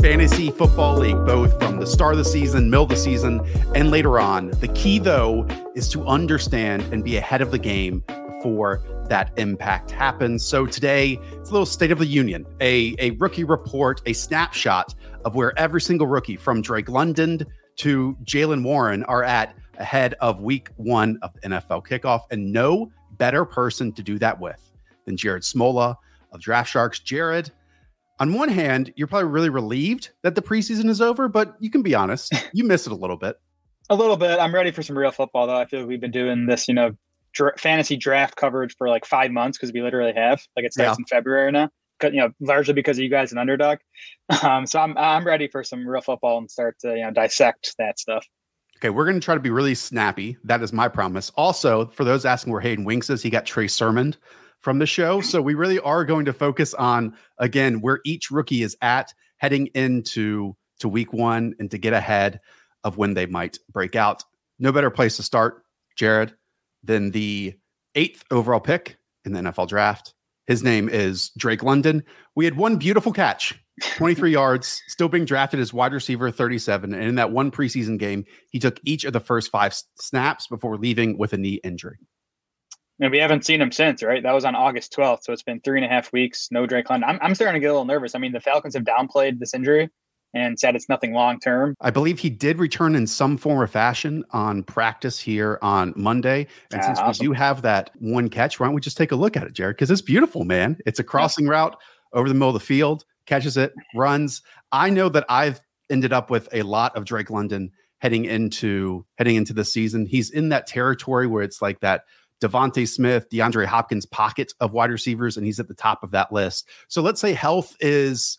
fantasy football league, both from the start of the season, middle of the season, and later on. The key, though, is to understand and be ahead of the game before that impact happens. So today, it's a little state of the union, a, a rookie report, a snapshot of where every single rookie from Drake London to Jaylen Warren are at ahead of week one of the NFL kickoff. And no better person to do that with than Jared Smola of Draft Sharks. Jared, on one hand, you're probably really relieved that the preseason is over, but you can be honest, you miss it a little bit. A little bit. I'm ready for some real football, though. I feel like we've been doing this, you know, dra- fantasy draft coverage for like five months because we literally have. Like it starts yeah. in February now. You know, largely because of you guys an underdog. Um, so I'm I'm ready for some real football and start to you know dissect that stuff. Okay, we're going to try to be really snappy. That is my promise. Also, for those asking where Hayden Winks is, he got Trey Sermon from the show. So we really are going to focus on again where each rookie is at heading into to week one and to get ahead of when they might break out. No better place to start, Jared, than the eighth overall pick in the NFL draft. His name is Drake London. We had one beautiful catch 23 yards, still being drafted as wide receiver 37. And in that one preseason game, he took each of the first five snaps before leaving with a knee injury. And we haven't seen him since, right? That was on August 12th. So it's been three and a half weeks. No Drake London. I'm, I'm starting to get a little nervous. I mean, the Falcons have downplayed this injury and said it's nothing long term. I believe he did return in some form or fashion on practice here on Monday. And ah, since awesome. we do have that one catch, why don't we just take a look at it, Jared? Because it's beautiful, man. It's a crossing route over the middle of the field catches it, runs. I know that I've ended up with a lot of Drake London heading into heading into the season. He's in that territory where it's like that DeVonta Smith, DeAndre Hopkins pocket of wide receivers, and he's at the top of that list. So let's say health is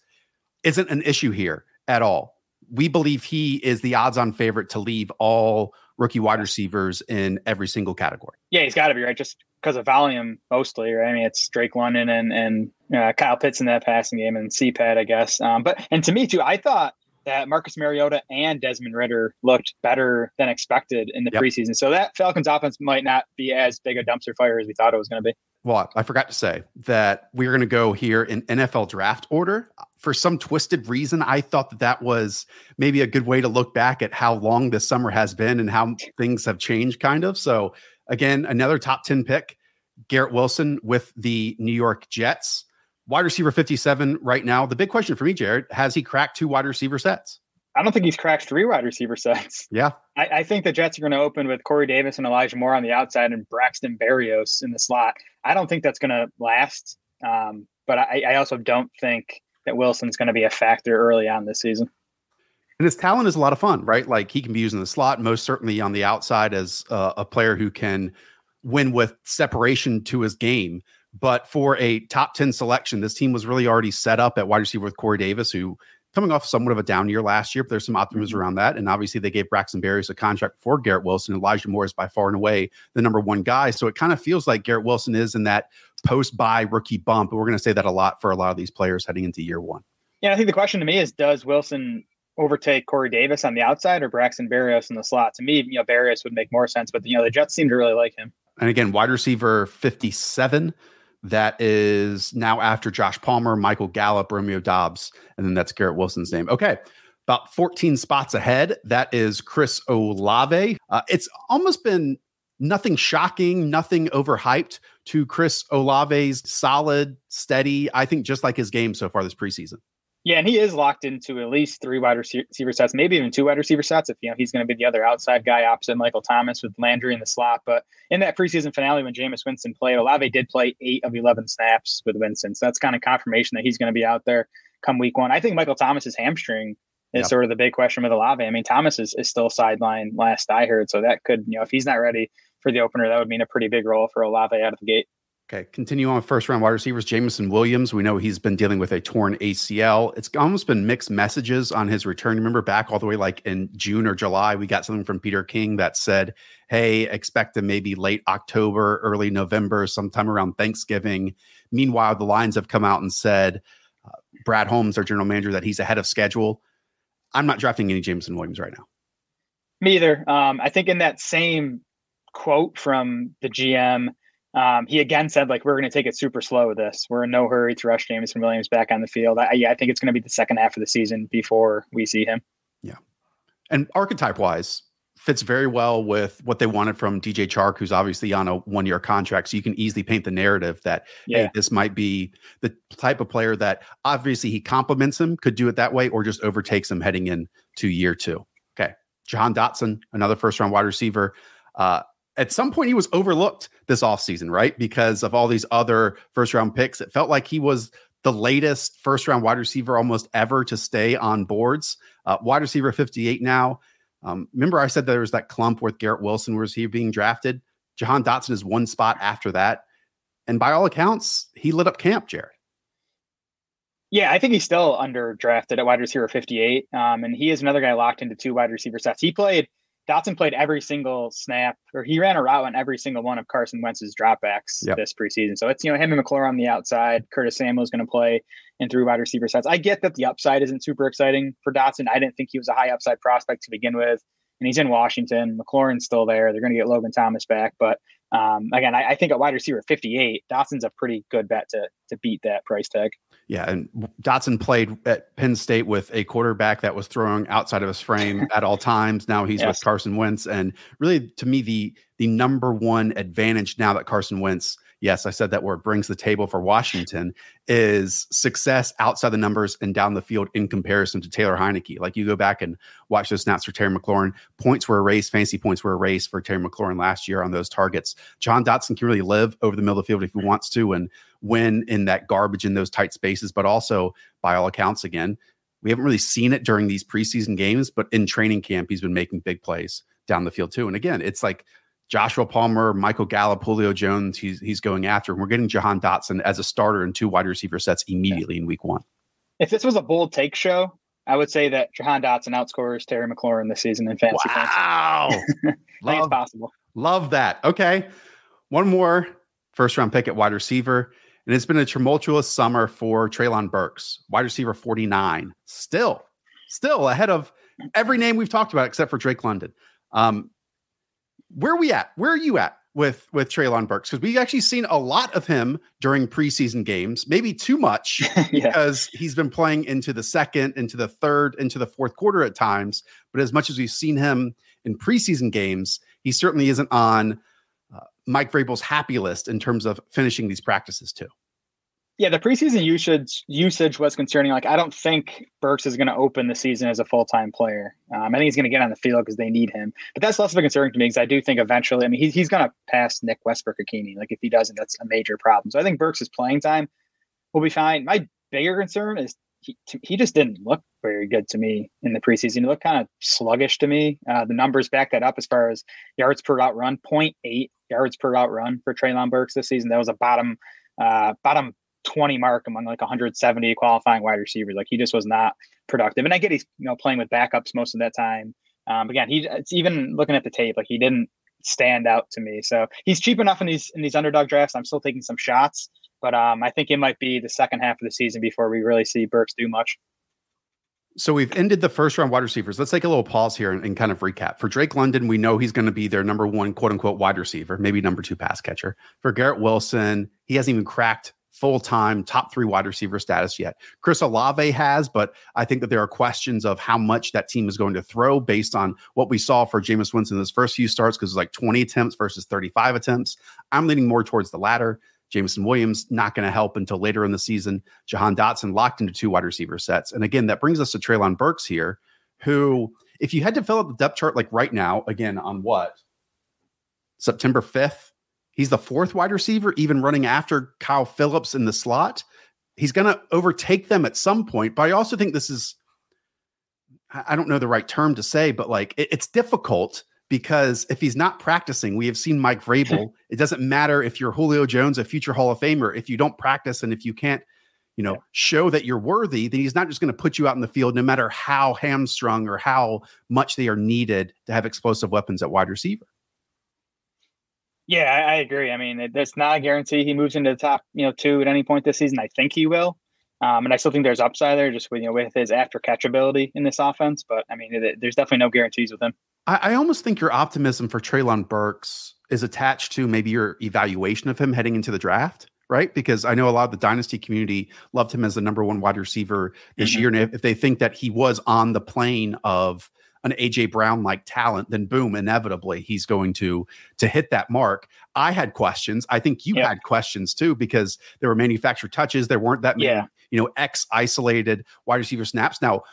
isn't an issue here at all. We believe he is the odds-on favorite to leave all rookie wide receivers in every single category. Yeah, he's got to be right. Just because of volume mostly, right? I mean, it's Drake London and and uh, Kyle Pitts in that passing game and CPAT, I guess. Um, but and to me too, I thought that Marcus Mariota and Desmond Ridder looked better than expected in the yep. preseason. So that Falcons offense might not be as big a dumpster fire as we thought it was going to be. Well, I forgot to say that we're going to go here in NFL draft order. For some twisted reason, I thought that that was maybe a good way to look back at how long this summer has been and how things have changed, kind of. So Again, another top 10 pick, Garrett Wilson with the New York Jets. Wide receiver 57 right now. The big question for me, Jared, has he cracked two wide receiver sets? I don't think he's cracked three wide receiver sets. Yeah. I, I think the Jets are going to open with Corey Davis and Elijah Moore on the outside and Braxton Berrios in the slot. I don't think that's going to last. Um, but I, I also don't think that Wilson's going to be a factor early on this season. And his talent is a lot of fun, right? Like he can be used in the slot, most certainly on the outside as uh, a player who can win with separation to his game. But for a top 10 selection, this team was really already set up at wide receiver with Corey Davis, who coming off somewhat of a down year last year, but there's some optimism mm-hmm. around that. And obviously, they gave Braxton Berrios a contract for Garrett Wilson. Elijah Moore is by far and away the number one guy. So it kind of feels like Garrett Wilson is in that post buy rookie bump. And we're going to say that a lot for a lot of these players heading into year one. Yeah, I think the question to me is Does Wilson overtake Corey Davis on the outside or Braxton Berrios in the slot. To me, you know, Berrios would make more sense, but you know, the Jets seem to really like him. And again, wide receiver 57. That is now after Josh Palmer, Michael Gallup, Romeo Doubs, and then that's Garrett Wilson's name. Okay. About 14 spots ahead. That is Chris Olave. Uh, it's almost been nothing shocking, nothing overhyped to Chris Olave's solid, steady, I think just like his game so far this preseason. Yeah, and he is locked into at least three wide receiver sets, maybe even two wide receiver sets if you know he's going to be the other outside guy opposite Michael Thomas with Landry in the slot. But in that preseason finale when Jameis Winston played, Olave did play eight of eleven snaps with Winston. So that's kind of confirmation that he's going to be out there come week one. I think Michael Thomas's hamstring is yep. sort of the big question with Olave. I mean, Thomas is, is still sidelined last I heard. So that could, you know, if he's not ready for the opener, that would mean a pretty big role for Olave out of the gate. Okay, continue on first round wide receivers. Jameson Williams, we know he's been dealing with a torn ACL. It's almost been mixed messages on his return. Remember back all the way like in June or July, we got something from Peter King that said, hey, expect him maybe late October, early November, sometime around Thanksgiving. Meanwhile, the Lions have come out and said, uh, Brad Holmes, our general manager, that he's ahead of schedule. I'm not drafting any Jameson Williams right now. Me either. Um, I think in that same quote from the GM, Um, he again said like we're going to take it super slow with this. We're in no hurry to rush Jameson Williams back on the field. I, yeah, I think it's going to be the second half of the season before we see him. Yeah, and archetype wise, fits very well with what they wanted from DJ Chark, who's obviously on a one year contract. So you can easily paint the narrative that yeah. hey, this might be the type of player that obviously he complements him, could do it that way, or just overtakes him heading in to year two. Okay. Jahan Dotson, another first round wide receiver. Uh, at some point he was overlooked this offseason, right? Because of all these other first round picks. It felt like he was the latest first round wide receiver almost ever to stay on boards. Uh, wide receiver 58 now. Um, remember, I said there was that clump with Garrett Wilson, was he being drafted? Jahan Dotson is one spot after that. And by all accounts, he lit up camp, Jared. Yeah, I think he's still under drafted at wide receiver 58. Um, and he is another guy locked into two wide receiver sets. He played, Dotson played every single snap, or he ran a route on every single one of Carson Wentz's dropbacks yep. this preseason. So it's, you know, him and McLaurin on the outside. Curtis Samuel is going to play in three wide receiver sets. I get that the upside isn't super exciting for Dotson. I didn't think he was a high upside prospect to begin with. And he's in Washington. McLaurin's still there. They're going to get Logan Thomas back. But um, again, I, I, think at wide receiver 58, Dotson's a pretty good bet to to beat that price tag. Yeah, and Dotson played at Penn State with a quarterback that was throwing outside of his frame at all times. Now he's yes. with Carson Wentz, and really, to me, the the number one advantage now that Carson Wentz yes, I said that word brings the table for Washington is success outside the numbers and down the field in comparison to Taylor Heinicke. Like you go back and watch those snaps for Terry McLaurin, points were erased, fancy points were erased for Terry McLaurin last year on those targets. Jahan Dotson can really live over the middle of the field if he wants to and win in that garbage in those tight spaces, but also by all accounts, again, we haven't really seen it during these preseason games, but in training camp, he's been making big plays down the field too. And again, it's like Joshua Palmer, Michael Gallup, Julio Jones, he's he's going after. And we're getting Jahan Dotson as a starter in two wide receiver sets immediately yeah. in week one. If this was a bold take show, I would say that Jahan Dotson outscores Terry McLaurin this season in fantasy. Wow. love, it's possible. Love that. Okay. One more first round pick at wide receiver. And it's been a tumultuous summer for Treylon Burks, wide receiver 49. Still, still ahead of every name we've talked about except for Drake London. Um, where are we at? Where are you at with with Treylon Burks? Because we've actually seen a lot of him during preseason games, maybe too much yeah. because he's been playing into the second, into the third, into the fourth quarter at times. But as much as we've seen him in preseason games, he certainly isn't on uh, Mike Vrabel's happy list in terms of finishing these practices too. Yeah, the preseason usage usage was concerning. Like, I don't think Burks is going to open the season as a full time player. Um, I think he's going to get on the field because they need him. But that's less of a concern to me because I do think eventually, I mean, he's, he's going to pass Nick Westbrook-Ikhine. Like, if he doesn't, that's a major problem. So I think Burks' playing time will be fine. My bigger concern is he, he just didn't look very good to me in the preseason. He looked kind of sluggish to me. Uh, the numbers back that up as far as yards per route run, 0.8 yards per route run for Treylon Burks this season. That was a bottom uh, bottom 20 mark among like 170 qualifying wide receivers. Like he just was not productive. And I get he's you know playing with backups most of that time. Um, again, he it's even looking at the tape, like he didn't stand out to me. So he's cheap enough in these in these underdog drafts. I'm still taking some shots, but um, I think it might be the second half of the season before we really see Burks do much. So we've ended the first round wide receivers. Let's take a little pause here and, and kind of recap. For Drake London, we know he's going to be their number one quote unquote wide receiver, maybe number two pass catcher. For Garrett Wilson, he hasn't even cracked full time top three wide receiver status yet. Chris Olave has, but I think that there are questions of how much that team is going to throw based on what we saw for Jameis Winston in his first few starts, because it's like 20 attempts versus 35 attempts. I'm leaning more towards the latter. Jameson Williams not going to help until later in the season. Jahan Dotson locked into two wide receiver sets. And again, that brings us to Treylon Burks here, who, if you had to fill out the depth chart like right now, again, on what? September 5th, He's the fourth wide receiver, even running after Kyle Phillips in the slot. He's going to overtake them at some point. But I also think this is, I don't know the right term to say, but like it, it's difficult because if he's not practicing, we have seen Mike Vrabel. it doesn't matter if you're Julio Jones, a future Hall of Famer, if you don't practice and if you can't, you know, show that you're worthy, then he's not just going to put you out in the field, no matter how hamstrung or how much they are needed to have explosive weapons at wide receiver. Yeah, I, I agree. I mean, it, it's not a guarantee he moves into the top, you know, two at any point this season. I think he will, um, and I still think there's upside there, just with you know with his after catch ability in this offense. But I mean, it, there's definitely no guarantees with him. I, I almost think your optimism for Treylon Burks is attached to maybe your evaluation of him heading into the draft right? Because I know a lot of the dynasty community loved him as the number one wide receiver this mm-hmm. year. And if, if, they think that he was on the plane of an AJ Brown like talent, then boom, inevitably he's going to to hit that mark. I had questions. I think you yeah. had questions too because there were manufactured touches. There weren't that many, yeah. you know, X isolated wide receiver snaps. Now,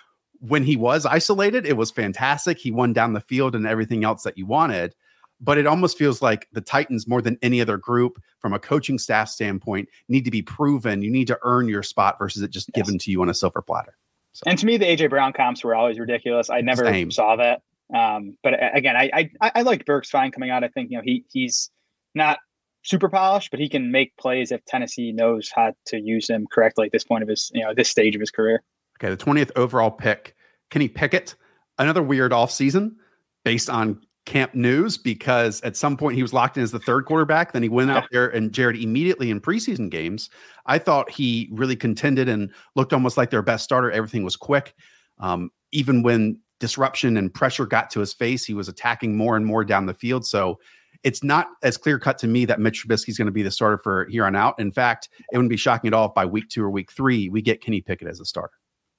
when he was isolated, it was fantastic. He won down the field and everything else that you wanted. But it almost feels like the Titans, more than any other group, from a coaching staff standpoint, need to be proven. You need to earn your spot versus it just yes. given to you on a silver platter. So. And to me, the AJ Brown comps were always ridiculous. I never Same. saw that. Um, but again, I, I I like Burks fine coming out. I think you know he he's not super polished, but he can make plays if Tennessee knows how to use him correctly at this point of his you know this stage of his career. Okay, the twentieth overall pick, Kenny Pickett. Another weird offseason based on camp news because at some point he was locked in as the third quarterback. Then he went out there and Jared immediately in preseason games. I thought he really contended and looked almost like their best starter. Everything was quick. Um, even when disruption and pressure got to his face, he was attacking more and more down the field. So it's not as clear cut to me that Mitch Trubisky is going to be the starter for here on out. In fact, it wouldn't be shocking at all if by week two or week three we get Kenny Pickett as a starter.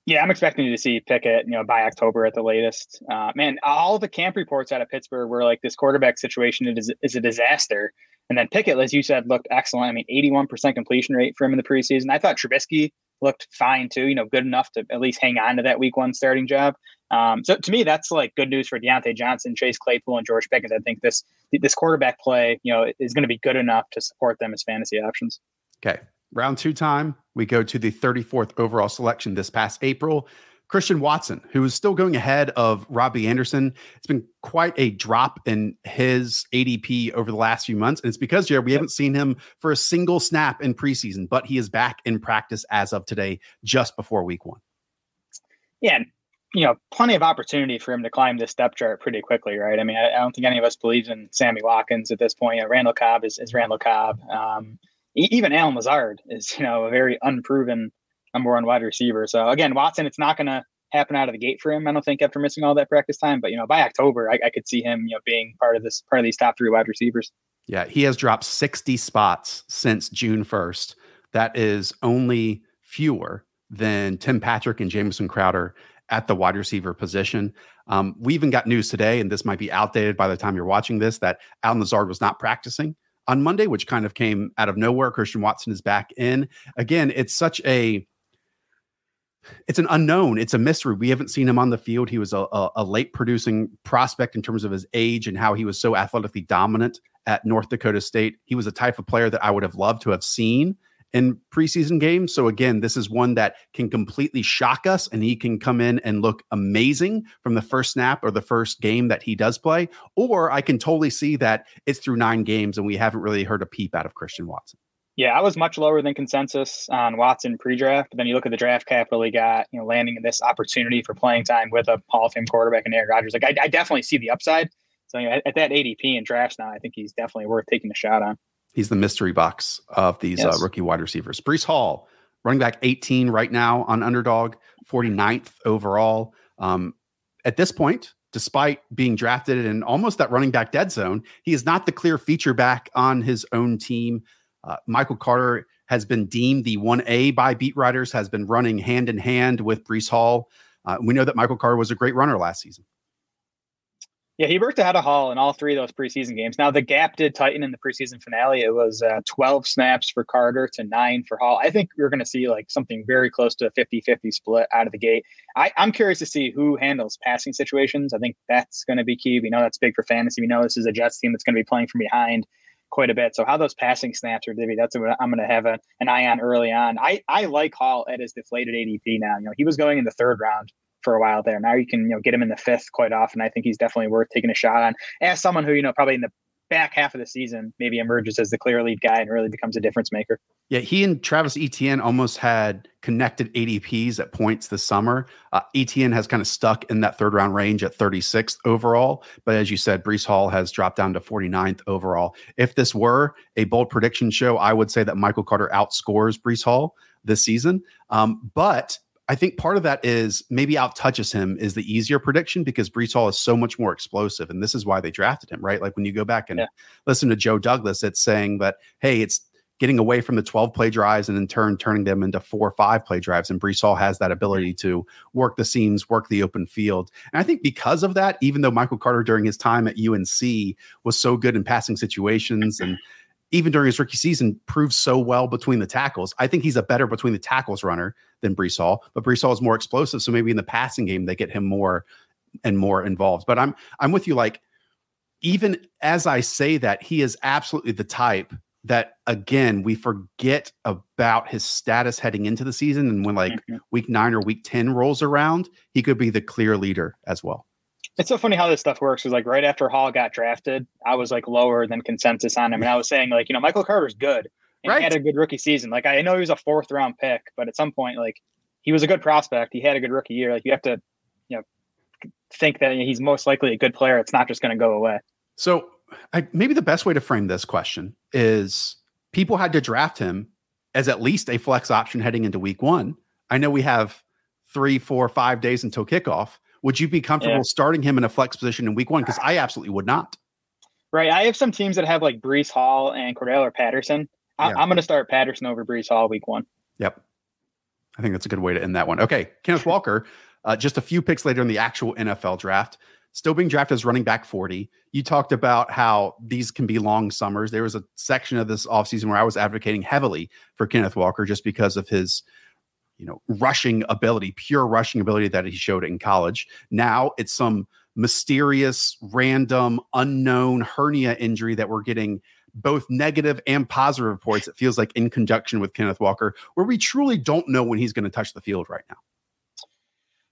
Yeah, I'm expecting to see Pickett, you know, by October at the latest. Uh, man, all the camp reports out of Pittsburgh were like this quarterback situation is, is a disaster. And then Pickett, as you said, looked excellent. I mean, 81% completion rate for him in the preseason. I thought Trubisky looked fine too, you know, good enough to at least hang on to that week one starting job. Um, so to me, that's like good news for Diontae Johnson, Chase Claypool, and George Pickens. I think this this quarterback play, you know, is going to be good enough to support them as fantasy options. Okay round two time, we go to the 34th overall selection this past April. Christian Watson, who is still going ahead of Robbie Anderson. It's been quite a drop in his ADP over the last few months. And it's because, Jared, we haven't seen him for a single snap in preseason, but he is back in practice as of today, just before week one. Yeah. You know, plenty of opportunity for him to climb this depth chart pretty quickly, right? I mean, I, I don't think any of us believes in Sammy Watkins at this point. You know, Randall Cobb is, is Randall Cobb. Um, even Allen Lazard is, you know, a very unproven number one wide receiver. So again, Watson, it's not going to happen out of the gate for him. I don't think after missing all that practice time, but you know, by October, I, I, could see him, you know, being part of this, part of these top three wide receivers. Yeah, he has dropped 60 spots since June 1st. That is only fewer than Tim Patrick and Jamison Crowder at the wide receiver position. Um, we even got news today, and this might be outdated by the time you're watching this, that Allen Lazard was not practicing on Monday, which kind of came out of nowhere. Christian Watson is back in. Again, it's such a it's an unknown. It's a mystery. We haven't seen him on the field. He was a, a, a, late producing prospect in terms of his age and how he was so athletically dominant at North Dakota State. He was a type of player that I would have loved to have seen in preseason games. So again, this is one that can completely shock us and he can come in and look amazing from the first snap or the first game that he does play. Or I can totally see that it's through nine games and we haven't really heard a peep out of Christian Watson. Yeah, I was much lower than consensus on Watson pre-draft. But then you look at the draft capital he got, you know, landing in this opportunity for playing time with a Hall of Fame quarterback and Aaron Rodgers. Like I, I definitely see the upside. So you know, at, at that ADP in drafts now, I think he's definitely worth taking a shot on. He's the mystery box of these uh, yes. uh, rookie wide receivers. Breece Hall, running back 18 right now on underdog, 49th overall. Um, at this point, despite being drafted in almost that running back dead zone, he is not the clear feature back on his own team. Uh, Michael Carter has been deemed the 1A by beat writers, has been running hand in hand with Breece Hall. Uh, we know that Michael Carter was a great runner last season. Yeah, he worked ahead of Hall in all three of those preseason games. Now the gap did tighten in the preseason finale. It was uh, 12 snaps for Carter to nine for Hall. I think we're going to see like something very close to a 50-50 split out of the gate. I, I'm curious to see who handles passing situations. I think that's going to be key. We know that's big for fantasy. We know this is a Jets team that's going to be playing from behind quite a bit. So how those passing snaps are divvy, that's what I'm going to have a, an eye on early on. I, I like Hall at his deflated ADP now. You know, he was going in the third round for a while there. Now you can you know get him in the fifth quite often. I think he's definitely worth taking a shot on. As someone who you know probably in the back half of the season maybe emerges as the clear lead guy and really becomes a difference maker. Yeah, he and Travis Etienne almost had connected ADPs at points this summer. Uh, Etienne has kind of stuck in that third round range at 36th overall. But as you said, Breece Hall has dropped down to 49th overall. If this were a bold prediction show, I would say that Michael Carter outscores Breece Hall this season. Um, but I think part of that is maybe out touches him is the easier prediction because Breece Hall is so much more explosive. And this is why they drafted him, right? Like when you go back and yeah. listen to Joe Douglas, it's saying that, hey, it's getting away from the 12 play drives and in turn turning them into four or five play drives. And Breece Hall has that ability to work the seams, work the open field. And I think because of that, even though Michael Carter during his time at UNC was so good in passing situations and even during his rookie season, proved so well between the tackles. I think he's a better between the tackles runner than Breece Hall, but Breece Hall is more explosive. So maybe in the passing game, they get him more and more involved. But I'm I'm with you. Like, even as I say that, he is absolutely the type that again we forget about his status heading into the season. And when like mm-hmm. week nine or week 10 rolls around, he could be the clear leader as well. It's so funny how this stuff works. Is like right after Hall got drafted, I was like lower than consensus on him, and I was saying like, you know, Michael Carter's good and right. he had a good rookie season. Like I know he was a fourth round pick, but at some point, like he was a good prospect. He had a good rookie year. Like you have to, you know, think that he's most likely a good player. It's not just going to go away. So I, maybe the best way to frame this question is people had to draft him as at least a flex option heading into week one. I know we have three, four, five days until kickoff. Would you be comfortable yeah. starting him in a flex position in week one? Because I absolutely would not. Right. I have some teams that have like Breece Hall and Cordarrelle Patterson. I, am going to start Patterson over Breece Hall week one. Yep. I think that's a good way to end that one. Okay. Kenneth Walker, uh, just a few picks later in the actual NFL draft, still being drafted as running back 40. You talked about how these can be long summers. There was a section of this offseason where I was advocating heavily for Kenneth Walker just because of his you know, rushing ability, pure rushing ability that he showed in college. Now it's some mysterious, random, unknown hernia injury that we're getting both negative and positive reports. It feels like in conjunction with Kenneth Walker, where we truly don't know when he's going to touch the field right now.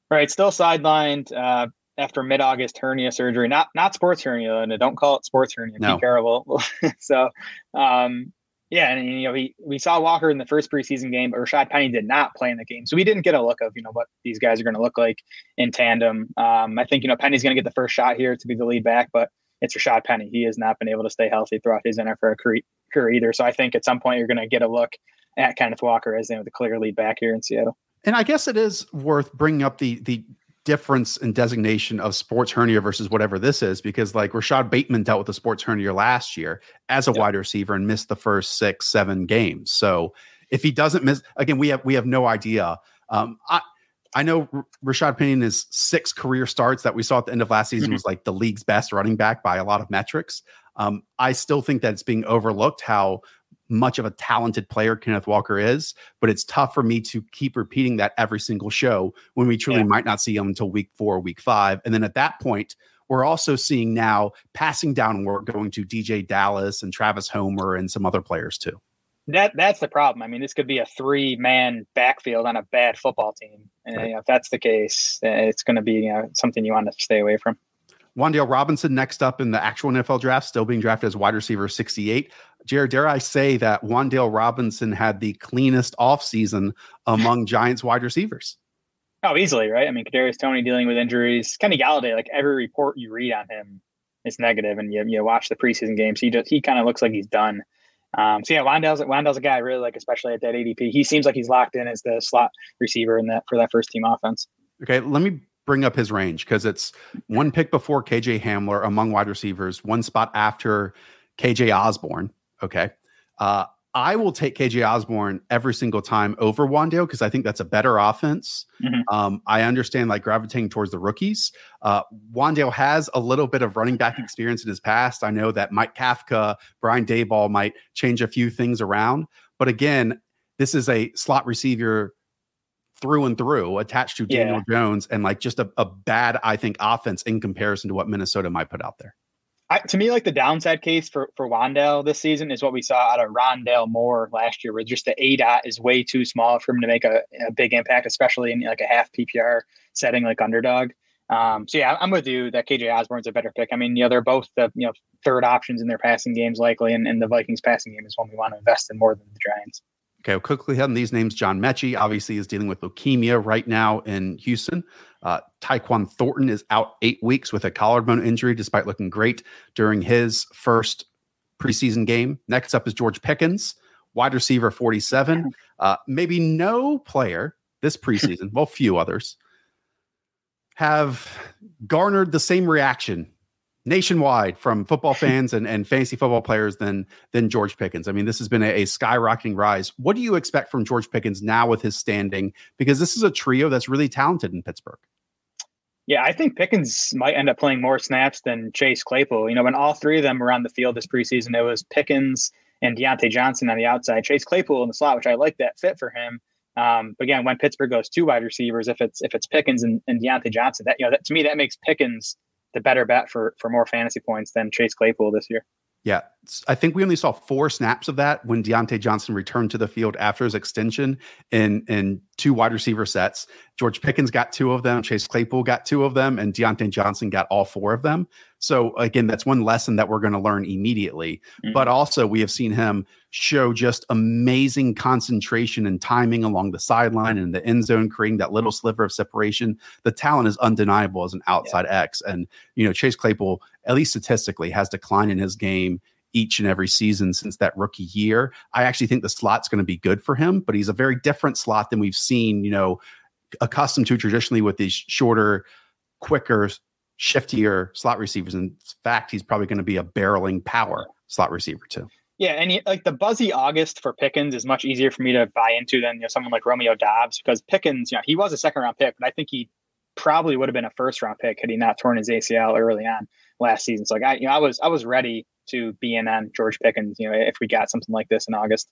Right, still sidelined uh, after mid-August hernia surgery, not not sports hernia, and don't call it sports hernia. No. Be careful. so, um, yeah, and you know, we we saw Walker in the first preseason game, but Rashaad Penny did not play in the game, so we didn't get a look of you know what these guys are going to look like in tandem. Um, I think you know Penny's going to get the first shot here to be the lead back, but it's Rashaad Penny. He has not been able to stay healthy throughout his NFL career either. So I think at some point you're going to get a look at Kenneth Walker as you know, the clear lead back here in Seattle. And I guess it is worth bringing up the the difference in designation of sports hernia versus whatever this is because like Rashod Bateman dealt with a sports hernia last year as a yeah. wide receiver and missed the first six, seven games. So if he doesn't miss again, we have we have no idea. Um, I I know R- Rashaad Penny's six career starts that we saw at the end of last season mm-hmm. was like the league's best running back by a lot of metrics. Um, I still think that it's being overlooked how much of a talented player Kenneth Walker is, but it's tough for me to keep repeating that every single show when we truly yeah. might not see him until week four, week five. And then at that point, we're also seeing now passing down work going to DeeJay Dallas and Travis Homer and some other players too. That that's the problem. I mean, this could be a three man backfield on a bad football team, and right. you know, if that's the case, it's going to be you know, something you want to stay away from. Wan'Dale Robinson next up in the actual NFL draft, still being drafted as wide receiver 68. Jared, dare I say that Wan'Dale Robinson had the cleanest offseason among Giants wide receivers? Oh, easily, right? I mean, Kadarius Toney dealing with injuries. Kenny Golladay, like every report you read on him is negative, and you, you watch the preseason games, he just he kind of looks like he's done. Um, so yeah, Wan'Dale's Wan'Dale's a guy I really like, especially at that ADP. He seems like he's locked in as the slot receiver in that for that first team offense. Okay, let me bring up his range because it's one pick before KJ Hamler among wide receivers, one spot after KJ Osborn. Okay. Uh, I will take KJ Osborn every single time over Wan'Dale because I think that's a better offense. Mm-hmm. Um, I understand like gravitating towards the rookies. Uh, Wan'Dale has a little bit of running back experience in his past. I know that Mike Kafka, Brian Daboll might change a few things around, but again, this is a slot receiver through and through attached to Daniel yeah. Jones and like just a, a bad, I think, offense in comparison to what Minnesota might put out there. I, to me, like the downside case for for Wan'Dale this season is what we saw out of Rondale Moore last year, where just the A dot is way too small for him to make a, a big impact, especially in like a half PPR setting like underdog. Um, so yeah, I'm with you that KJ Osborn's a better pick. I mean, you know, they're both the you know third options in their passing games likely, and, and the Vikings passing game is one we want to invest in more than the Giants. Okay, we'll quickly on these names. John Metchie obviously is dealing with leukemia right now in Houston. Uh, Tyquan Thornton is out eight weeks with a collarbone injury, despite looking great during his first preseason game. Next up is George Pickens, wide receiver 47. Uh, maybe no player this preseason, well, few others, have garnered the same reaction nationwide from football fans and, and fantasy football players than than George Pickens. I mean, this has been a, a, skyrocketing rise. What do you expect from George Pickens now with his standing? Because this is a trio that's really talented in Pittsburgh. Yeah, I think Pickens might end up playing more snaps than Chase Claypool. You know, when all three of them were on the field this preseason, it was Pickens and Diontae Johnson on the outside, Chase Claypool in the slot, which I like that fit for him. Um, but again, when Pittsburgh goes two wide receivers, if it's if it's Pickens and, and Diontae Johnson, that you know, that, to me that makes Pickens the better bet for for more fantasy points than Chase Claypool this year. Yeah, I think we only saw four snaps of that when Diontae Johnson returned to the field after his extension in in two wide receiver sets. George Pickens got two of them, Chase Claypool got two of them, and Diontae Johnson got all four of them. So again, that's one lesson that we're going to learn immediately. Mm-hmm. But also, we have seen him show just amazing concentration and timing along the sideline and the end zone, creating that little sliver of separation. The talent is undeniable as an outside yeah. X, and you know Chase Claypool, at least statistically, has declined in his game each and every season since that rookie year. I actually think the slot's going to be good for him, but he's a very different slot than we've seen. You know, accustomed to traditionally with these shorter, quicker shiftier slot receivers. In fact, he's probably going to be a barreling power slot receiver too. Yeah, and he, like the buzzy August for Pickens is much easier for me to buy into than you know someone like Romeo Doubs because Pickens, you know, he was a second round pick, but I think he probably would have been a first round pick had he not torn his ACL early on last season. So like I, you know, I was I was ready to be in on George Pickens, you know, if we got something like this in August.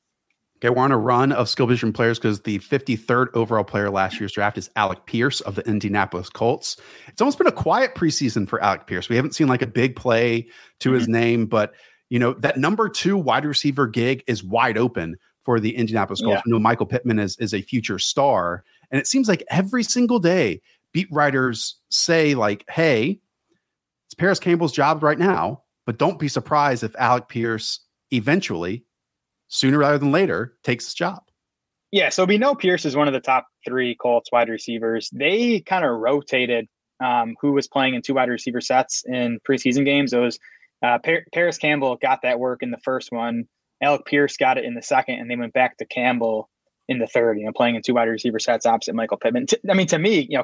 Okay, we're on a run of skill position players because the 53rd overall player last year's draft is Alec Pierce of the Indianapolis Colts. It's almost been a quiet preseason for Alec Pierce. We haven't seen like a big play to mm-hmm. his name, but you know that number two wide receiver gig is wide open for the Indianapolis Colts. Yeah. You know Michael Pittman is is a future star, and it seems like every single day beat writers say like, "Hey, it's Parris Campbell's job right now, but don't be surprised if Alec Pierce eventually sooner rather than later takes his job. Yeah, so we know Pierce is one of the top three Colts wide receivers. They kind of rotated um, who was playing in two wide receiver sets in preseason games. It was uh, Par- Parris Campbell got that work in the first one. Alec Pierce got it in the second, and they went back to Campbell in the third. You know, playing in two wide receiver sets opposite Michael Pittman. T- I mean, to me, you know,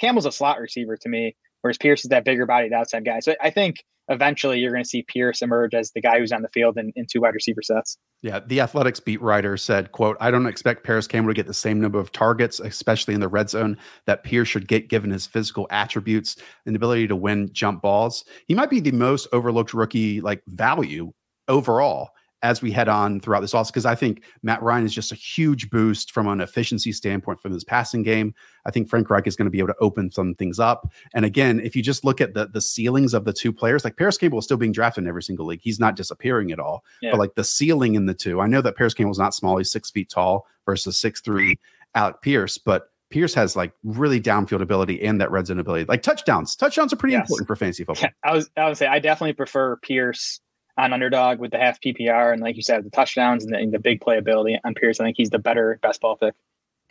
Campbell's a slot receiver to me, whereas Pierce is that bigger bodied outside guy. So I think eventually you're going to see Pierce emerge as the guy who's on the field in, in two wide receiver sets. Yeah, the Athletic's beat writer said, "quote I don't expect Parris Campbell to get the same number of targets, especially in the red zone, that Pierce should get given his physical attributes and ability to win jump balls. He might be the most overlooked rookie like value overall." As we head on throughout this also because I think Matt Ryan is just a huge boost from an efficiency standpoint from his passing game. I think Frank Reich is going to be able to open some things up. And again, if you just look at the the ceilings of the two players, like Parris Campbell is still being drafted in every single league. He's not disappearing at all. Yeah. But like the ceiling in the two, I know that Parris Campbell's not small. He's six feet tall versus six three Alec Pierce, but Pierce has like really downfield ability and that red zone ability. Like touchdowns, touchdowns are pretty yes. important for fantasy football. I was I would say I definitely prefer Pierce on underdog with the half PPR and like you said, the touchdowns and the, and the big playability on Pierce. I think he's the better best ball pick.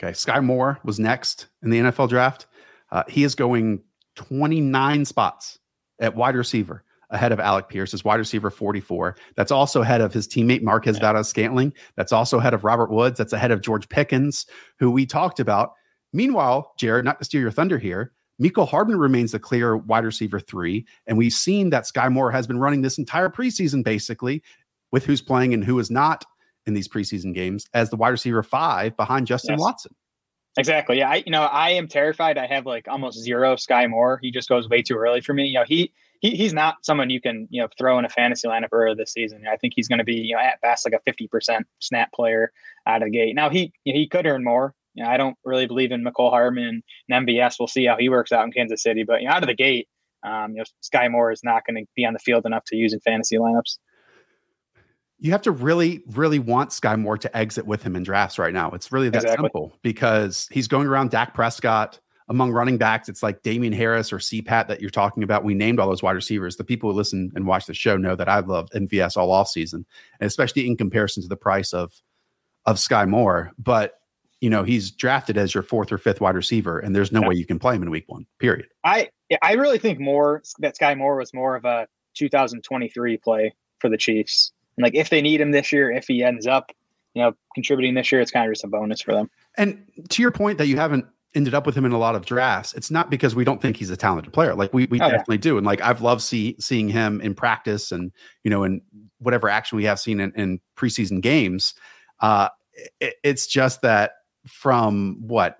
Okay, Skyy Moore was next in the NFL draft. Uh, he is going 29 spots at wide receiver ahead of Alec Pierce, his wide receiver 44. That's also ahead of his teammate Marquez yeah. Valdes-Scantling. That's also ahead of Robert Woods. That's ahead of George Pickens, who we talked about. Meanwhile, Jared, not to steal your thunder here, Mecole Hardman remains the clear wide receiver three. And we've seen that Skyy Moore has been running this entire preseason basically with who's playing and who is not in these preseason games as the wide receiver five behind Justin yes. Watson. Exactly. Yeah. I, you know, I am terrified. I have like almost zero Skyy Moore. He just goes way too early for me. You know, he, he he's not someone you can, you know, throw in a fantasy lineup early this season. I think he's going to be, you know, at best like a 50% snap player out of the gate. Now he, he could earn more you know, I don't really believe in Mecole Hardman and MVS. We'll see how he works out in Kansas City. But you know, out of the gate, um, you know, Skyy Moore is not going to be on the field enough to use in fantasy lineups. You have to really, really want Skyy Moore to exit with him in drafts right now. It's really that exactly. simple because he's going around Dak Prescott among running backs. It's like Damien Harris or CPAT that you're talking about. We named all those wide receivers. The people who listen and watch the show know that I've loved MVS all off season, and especially in comparison to the price of of Skyy Moore. But you know he's drafted as your fourth or fifth wide receiver, and there's no yeah. way you can play him in week one. Period. I I really think more that Skyy Moore was more of a 2023 play for the Chiefs. And like if they need him this year, if he ends up, you know, contributing this year, it's kind of just a bonus for them. And to your point that you haven't ended up with him in a lot of drafts, it's not because we don't think he's a talented player. Like we we oh, definitely yeah. do. And like I've loved see, seeing him in practice and you know in whatever action we have seen in, in preseason games. Uh, it, it's just that from what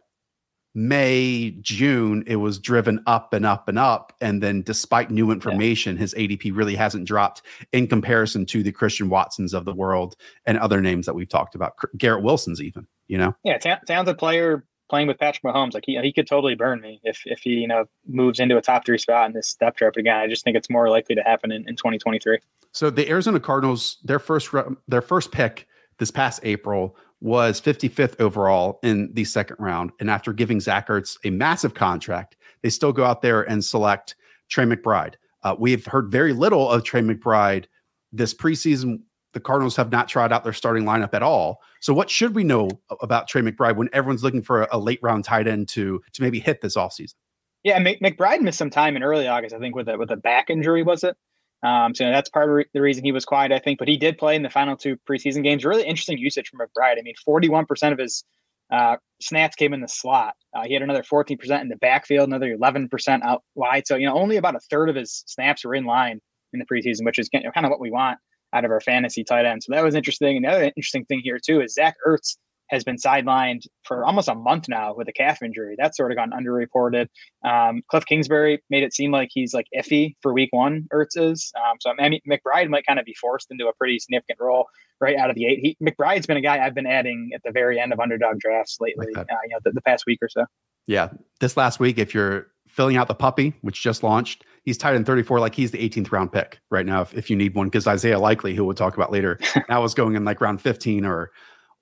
May, June, it was driven up and up and up. And then, despite new information, yeah. his ADP really hasn't dropped in comparison to the Christian Watsons of the world and other names that we've talked about. Garrett Wilson's even, you know? Yeah, t- talented player playing with Patrick Mahomes. Like he, he could totally burn me if, if he, you know, moves into a top three spot in this depth chart again. I just think it's more likely to happen in, in 2023. So the Arizona Cardinals, their first, their first pick this past April was 55th overall in the second round. And after giving Zach Ertz a massive contract, they still go out there and select Trey McBride. Uh, we've heard very little of Trey McBride this preseason. The Cardinals have not tried out their starting lineup at all. So, what should we know about Trey McBride when everyone's looking for a, a late round tight end to to maybe hit this offseason? Yeah, McBride missed some time in early August, I think, with a with a back injury, was it? Um, so that's part of the reason he was quiet, I think. But he did play in the final two preseason games. Really interesting usage from McBride. I mean, 41% of his uh, snaps came in the slot. Uh, he had another 14% in the backfield, another 11% out wide. So, you know, only about a third of his snaps were in line in the preseason, which is kind of what we want out of our fantasy tight end. So that was interesting. And the other interesting thing here, too, is Zach Ertz has been sidelined for almost a month now with a calf injury. That's sort of gone underreported. Um, Cliff Kingsbury made it seem like he's like iffy for week one, Ertz is. Um, so I mean, McBride might kind of be forced into a pretty significant role right out of the eight. He, McBride's been a guy I've been adding at the very end of underdog drafts lately, uh, you know, the, the past week or so. Yeah. This last week, if you're filling out the puppy, which just launched, he's tied in 34 like he's the 18th round pick right now if, if you need one because isaiah likely who we'll talk about later now is going in like round 15 or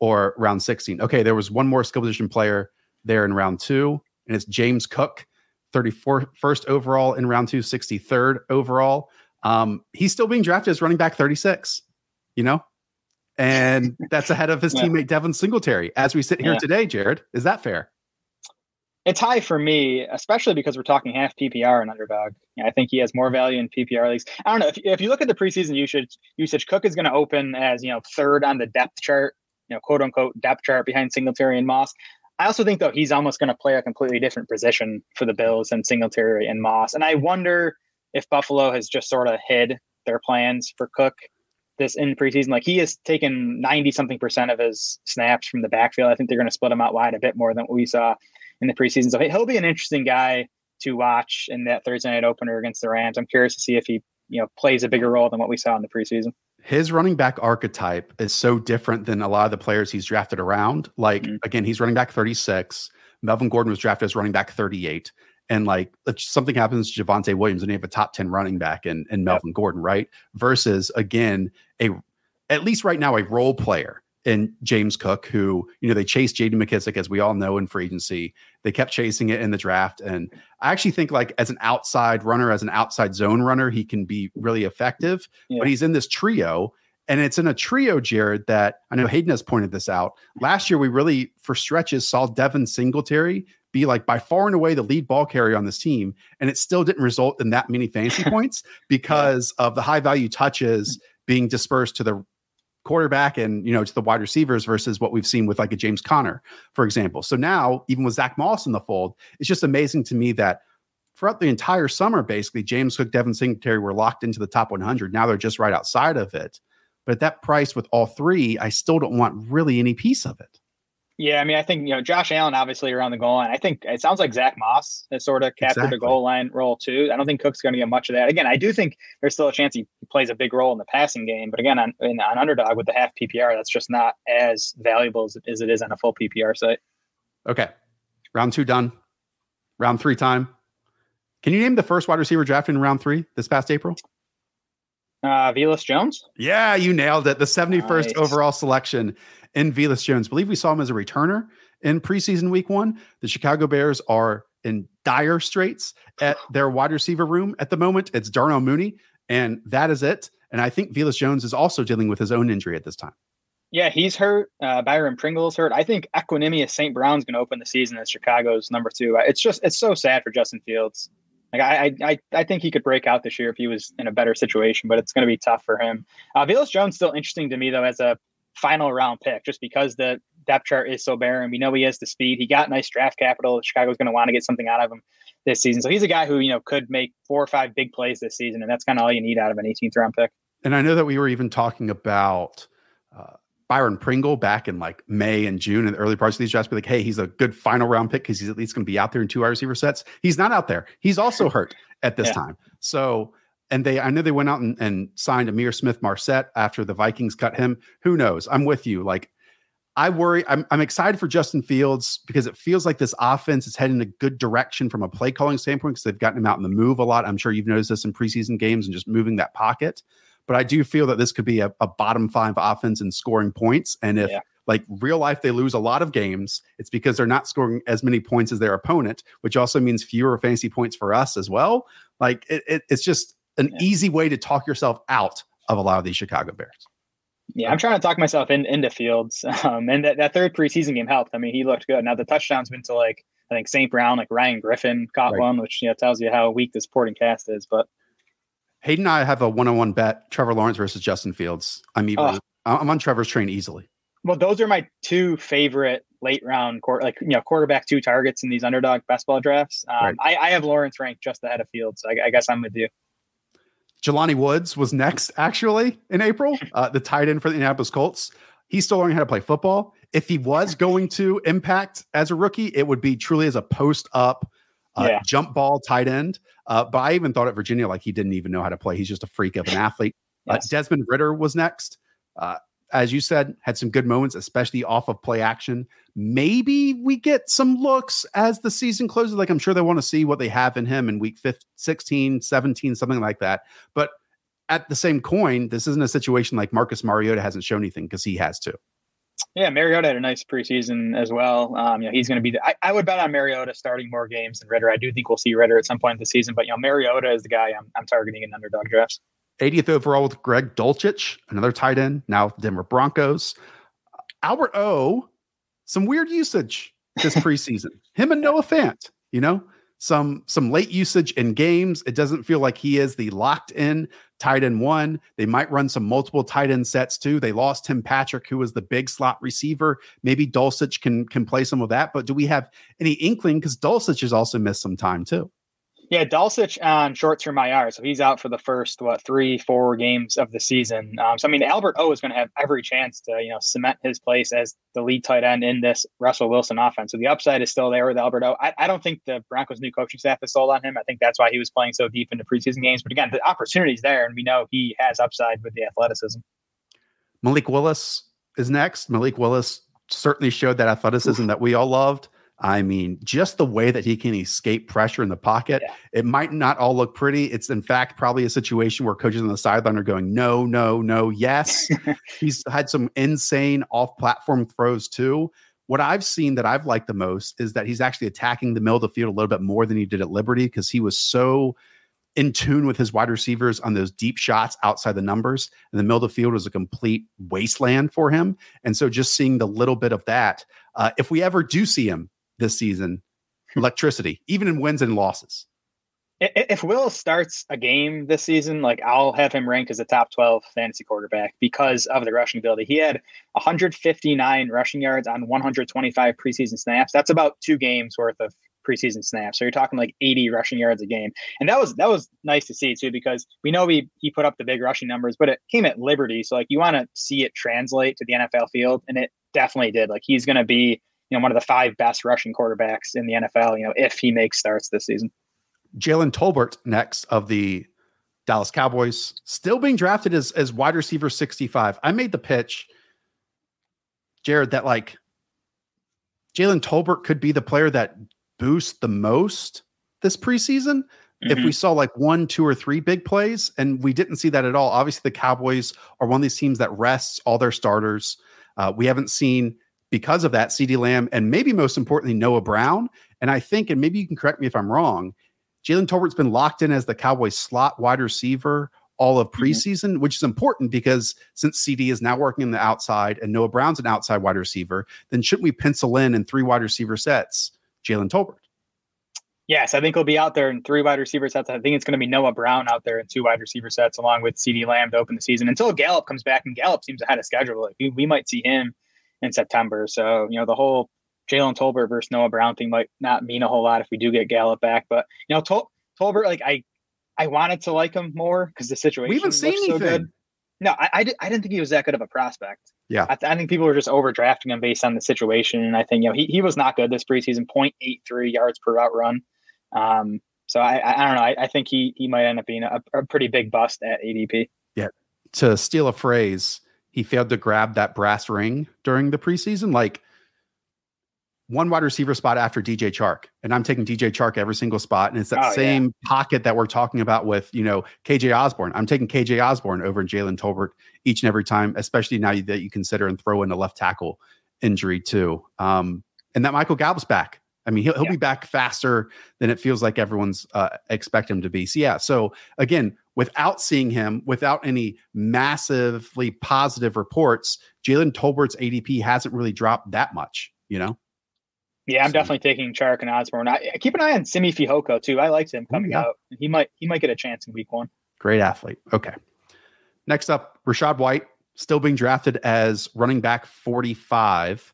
or round 16. Okay, there was one more skill position player there in round two, and it's James Cook, 34th first overall in round two, 63rd overall. Um, he's still being drafted as running back 36, you know? And that's ahead of his yeah. teammate Devin Singletary as we sit here yeah. today, Jared. Is that fair? It's high for me, especially because we're talking half PPR and underdog. I think he has more value in PPR leagues. I don't know if, if you look at the preseason usage. Usage Cook is going to open as you know third on the depth chart know, quote unquote depth chart behind Singletary and Moss. I also think though he's almost going to play a completely different position for the Bills than Singletary and Moss. And I wonder if Buffalo has just sort of hid their plans for Cook this in preseason. Like he has taken 90 something percent of his snaps from the backfield. I think they're going to split him out wide a bit more than what we saw in the preseason. So he'll be an interesting guy to watch in that Thursday night opener against the Rams. I'm curious to see if he, you know, plays a bigger role than what we saw in the preseason his running back archetype is so different than a lot of the players he's drafted around. Like mm-hmm. again, he's running back 36. Melvin Gordon was drafted as running back 38. And like if something happens to Javonte Williams and you have a top 10 running back in, in Melvin yep. Gordon, right? Versus again, a at least right now, a role player and James Cook, who, you know, they chased JD McKissic, as we all know in free agency. They kept chasing it in the draft. And I actually think, like, as an outside runner, as an outside zone runner, he can be really effective. Yeah. But he's in this trio. And it's in a trio, Jared, that I know Hayden has pointed this out. Last year, we really, for stretches, saw Devin Singletary be like by far and away the lead ball carrier on this team. And it still didn't result in that many fantasy points because of the high value touches being dispersed to the quarterback and you know to the wide receivers versus what we've seen with like a James Conner, for example. So now, even with Zach Moss in the fold, it's just amazing to me that throughout the entire summer, basically, James Cook, Devin Singletary were locked into the top 100. Now they're just right outside of it. But at that price with all three, I still don't want really any piece of it. Yeah, I mean, I think you know Josh Allen obviously around the goal line. I think it sounds like Zach Moss has sort of captured exactly. the goal line role too. I don't think Cook's going to get much of that. Again, I do think there's still a chance he plays a big role in the passing game, but again, on, in, on underdog with the half PPR, that's just not as valuable as, as it is on a full PPR site. Okay, round two done. Round three time. Can you name the first wide receiver drafted in round three this past April? Uh, Velus Jones. Yeah, you nailed it. The 71st nice. overall selection in Velus Jones. I believe we saw him as a returner in preseason week one. The Chicago Bears are in dire straits at their wide receiver room at the moment. It's Darnell Mooney, and that is it. And I think Velus Jones is also dealing with his own injury at this time. Yeah, he's hurt. Uh, Byron Pringle's hurt. I think Equanimeous St. Brown's going to open the season as Chicago's number two. It's just it's so sad for Justin Fields. Like I, I, I think he could break out this year if he was in a better situation, but it's going to be tough for him. Uh, Jones still interesting to me though as a final round pick, just because the depth chart is so barren. We know he has the speed. He got nice draft capital. Chicago's going to want to get something out of him this season. So he's a guy who, you know, could make four or five big plays this season. And that's kind of all you need out of an 18th round pick. And I know that we were even talking about Byron Pringle back in like May and June in the early parts of these drafts. Be like, hey, he's a good final round pick because he's at least going to be out there in two wide receiver sets. He's not out there. He's also hurt at this yeah. time. So, and they, I know they went out and, and signed Ihmir Smith-Marsette after the Vikings cut him. Who knows? I'm with you. Like, I worry. I'm, I'm excited for Justin Fields because it feels like this offense is heading in a good direction from a play calling standpoint because they've gotten him out in the move a lot. I'm sure you've noticed this in preseason games and just moving that pocket. But I do feel that this could be a, a bottom five offense in scoring points. And if yeah. like real life, they lose a lot of games, it's because they're not scoring as many points as their opponent, which also means fewer fantasy points for us as well. Like it, it, it's just an yeah. easy way to talk yourself out of a lot of these Chicago Bears. Yeah, I'm trying to talk myself in, into Fields. Um, and that, that third preseason game helped. I mean, he looked good. Now the touchdowns been to like I think St. Brown, like Ryan Griffin caught right. one, which you know tells you how weak this porting cast is. But Hayden and I have a one-on-one bet: Trevor Lawrence versus Justin Fields. I'm even. Oh. I'm on Trevor's train easily. Well, those are my two favorite late round, like you know, quarterback two targets in these underdog best ball drafts. Um, right. I, I, have Lawrence ranked just ahead of Fields. So I, I, guess I'm with you. Jelani Woods was next, actually, in April. Uh, the tight end for the Indianapolis Colts. He's still learning how to play football. If he was going to impact as a rookie, it would be truly as a post up uh, yeah. jump ball tight end. Uh, but I even thought at Virginia like he didn't even know how to play. He's just a freak of an athlete. Uh, yes. Uh, Desmond Ridder was next. Uh, as you said, had some good moments, especially off of play action. Maybe we get some looks as the season closes. Like I'm sure they want to see what they have in him in week 15, 16, 17, something like that. But at the same coin, this isn't a situation like Marcus Mariota hasn't shown anything because he has to. Yeah, Mariota had a nice preseason as well. Um, you know, he's going to be. The, I, I, would bet on Mariota starting more games than Ridder. I do think we'll see Ridder at some point in the season, but you know, Mariota is the guy I'm, I'm targeting in underdog drafts. 80th overall with Greg Dulcich, another tight end, now with Denver Broncos. Albert O, some weird usage this preseason. Him and Noah Fant, you know, some some late usage in games. It doesn't feel like he is the locked in tight end one. They might run some multiple tight end sets too. They lost Tim Patrick, who was the big slot receiver. Maybe Dulcich can can play some of that. But do we have any inkling? Because Dulcich has also missed some time too. Yeah, Dulcich on short term IR, so he's out for the first what three, four games of the season. Um, so I mean, Albert O is going to have every chance to you know cement his place as the lead tight end in this Russell Wilson offense. So the upside is still there with Albert O. I, I don't think the Broncos' new coaching staff is sold on him. I think that's why he was playing so deep into preseason games. But again, the opportunity's there, and we know he has upside with the athleticism. Malik Willis is next. Malik Willis certainly showed that athleticism Oof. that we all loved. I mean, just the way that he can escape pressure in the pocket, yeah. it might not all look pretty. It's in fact probably a situation where coaches on the sideline are going, no, no, no, yes. He's had some insane off platform throws too. What I've seen that I've liked the most is that he's actually attacking the middle of the field a little bit more than he did at Liberty because he was so in tune with his wide receivers on those deep shots outside the numbers. And the middle of the field was a complete wasteland for him. And so just seeing the little bit of that, uh, if we ever do see him this season electricity, even in wins and losses. If Will starts a game this season, like I'll have him ranked as a top 12 fantasy quarterback because of the rushing ability. He had 159 rushing yards on 125 preseason snaps. That's about two games worth of preseason snaps. So you're talking like 80 rushing yards a game. And that was that was nice to see too, because we know he he put up the big rushing numbers, but it came at Liberty. So like you want to see it translate to the NFL field, and it definitely did. Like he's gonna be you know one of the five best rushing quarterbacks in the NFL. You know, if he makes starts this season. Jalen Tolbert next of the Dallas Cowboys, still being drafted as as wide receiver sixty five. I made the pitch, Jared, that like Jalen Tolbert could be the player that boosts the most this preseason. Mm-hmm. If we mm-hmm. saw like one, two, or three big plays, and we didn't see that at all. Obviously, the Cowboys are one of these teams that rests all their starters. Uh, we haven't seen because of that, CeeDee Lamb, and maybe most importantly, Noah Brown. And I think, and maybe you can correct me if I'm wrong, Jalen Tolbert's been locked in as the Cowboys slot wide receiver all of mm-hmm. preseason, mm-hmm. which is important because since CeeDee is now working in the outside and Noah Brown's an outside wide receiver, then shouldn't we pencil in in three wide receiver sets Jalen Tolbert? Yes, I think he'll be out there in three wide receiver sets. I think it's going to be Noah Brown out there in two wide receiver sets, along with CeeDee Lamb to open the season until Gallup comes back. And Gallup seems ahead of schedule. Like we, we might see him in September. So, you know, the whole Jalen Tolbert versus Noah Brown thing might not mean a whole lot if we do get Gallup back. But, you know, Tol- Tolbert, like, I, I wanted to like him more because the situation we haven't seen anything. So good. No, I, I, I, didn't think he was that good of a prospect. Yeah. I, I, think people were just overdrafting him based on the situation. And I think, you know, he, he was not good this preseason, 0.83 yards per route run. Um, so I, I, don't know. I, I, think he he might end up being a, a, pretty big bust at ADP. Yeah. To steal a phrase, he failed to grab that brass ring during the preseason. Like one wide receiver spot after DJ Chark, and I'm taking DJ Chark every single spot, and it's that oh, same yeah. pocket that we're talking about with you know KJ Osborn. I'm taking KJ Osborn over Jalen Tolbert each and every time, especially now that you consider and throw in a left tackle injury too. Um, and that Michael Gallup's back. I mean, he'll, he'll yeah. be back faster than it feels like everyone's uh, expect him to be. So yeah. So again, without seeing him, without any massively positive reports, Jalen Tolbert's ADP hasn't really dropped that much. You know. Yeah, I'm so. definitely taking Chark and Osborn. I, keep an eye on Simi Fehoko too. I liked him coming yeah. out. He might he might get a chance in week one. Great athlete. Okay. Next up, Rachaad White, still being drafted as running back 45.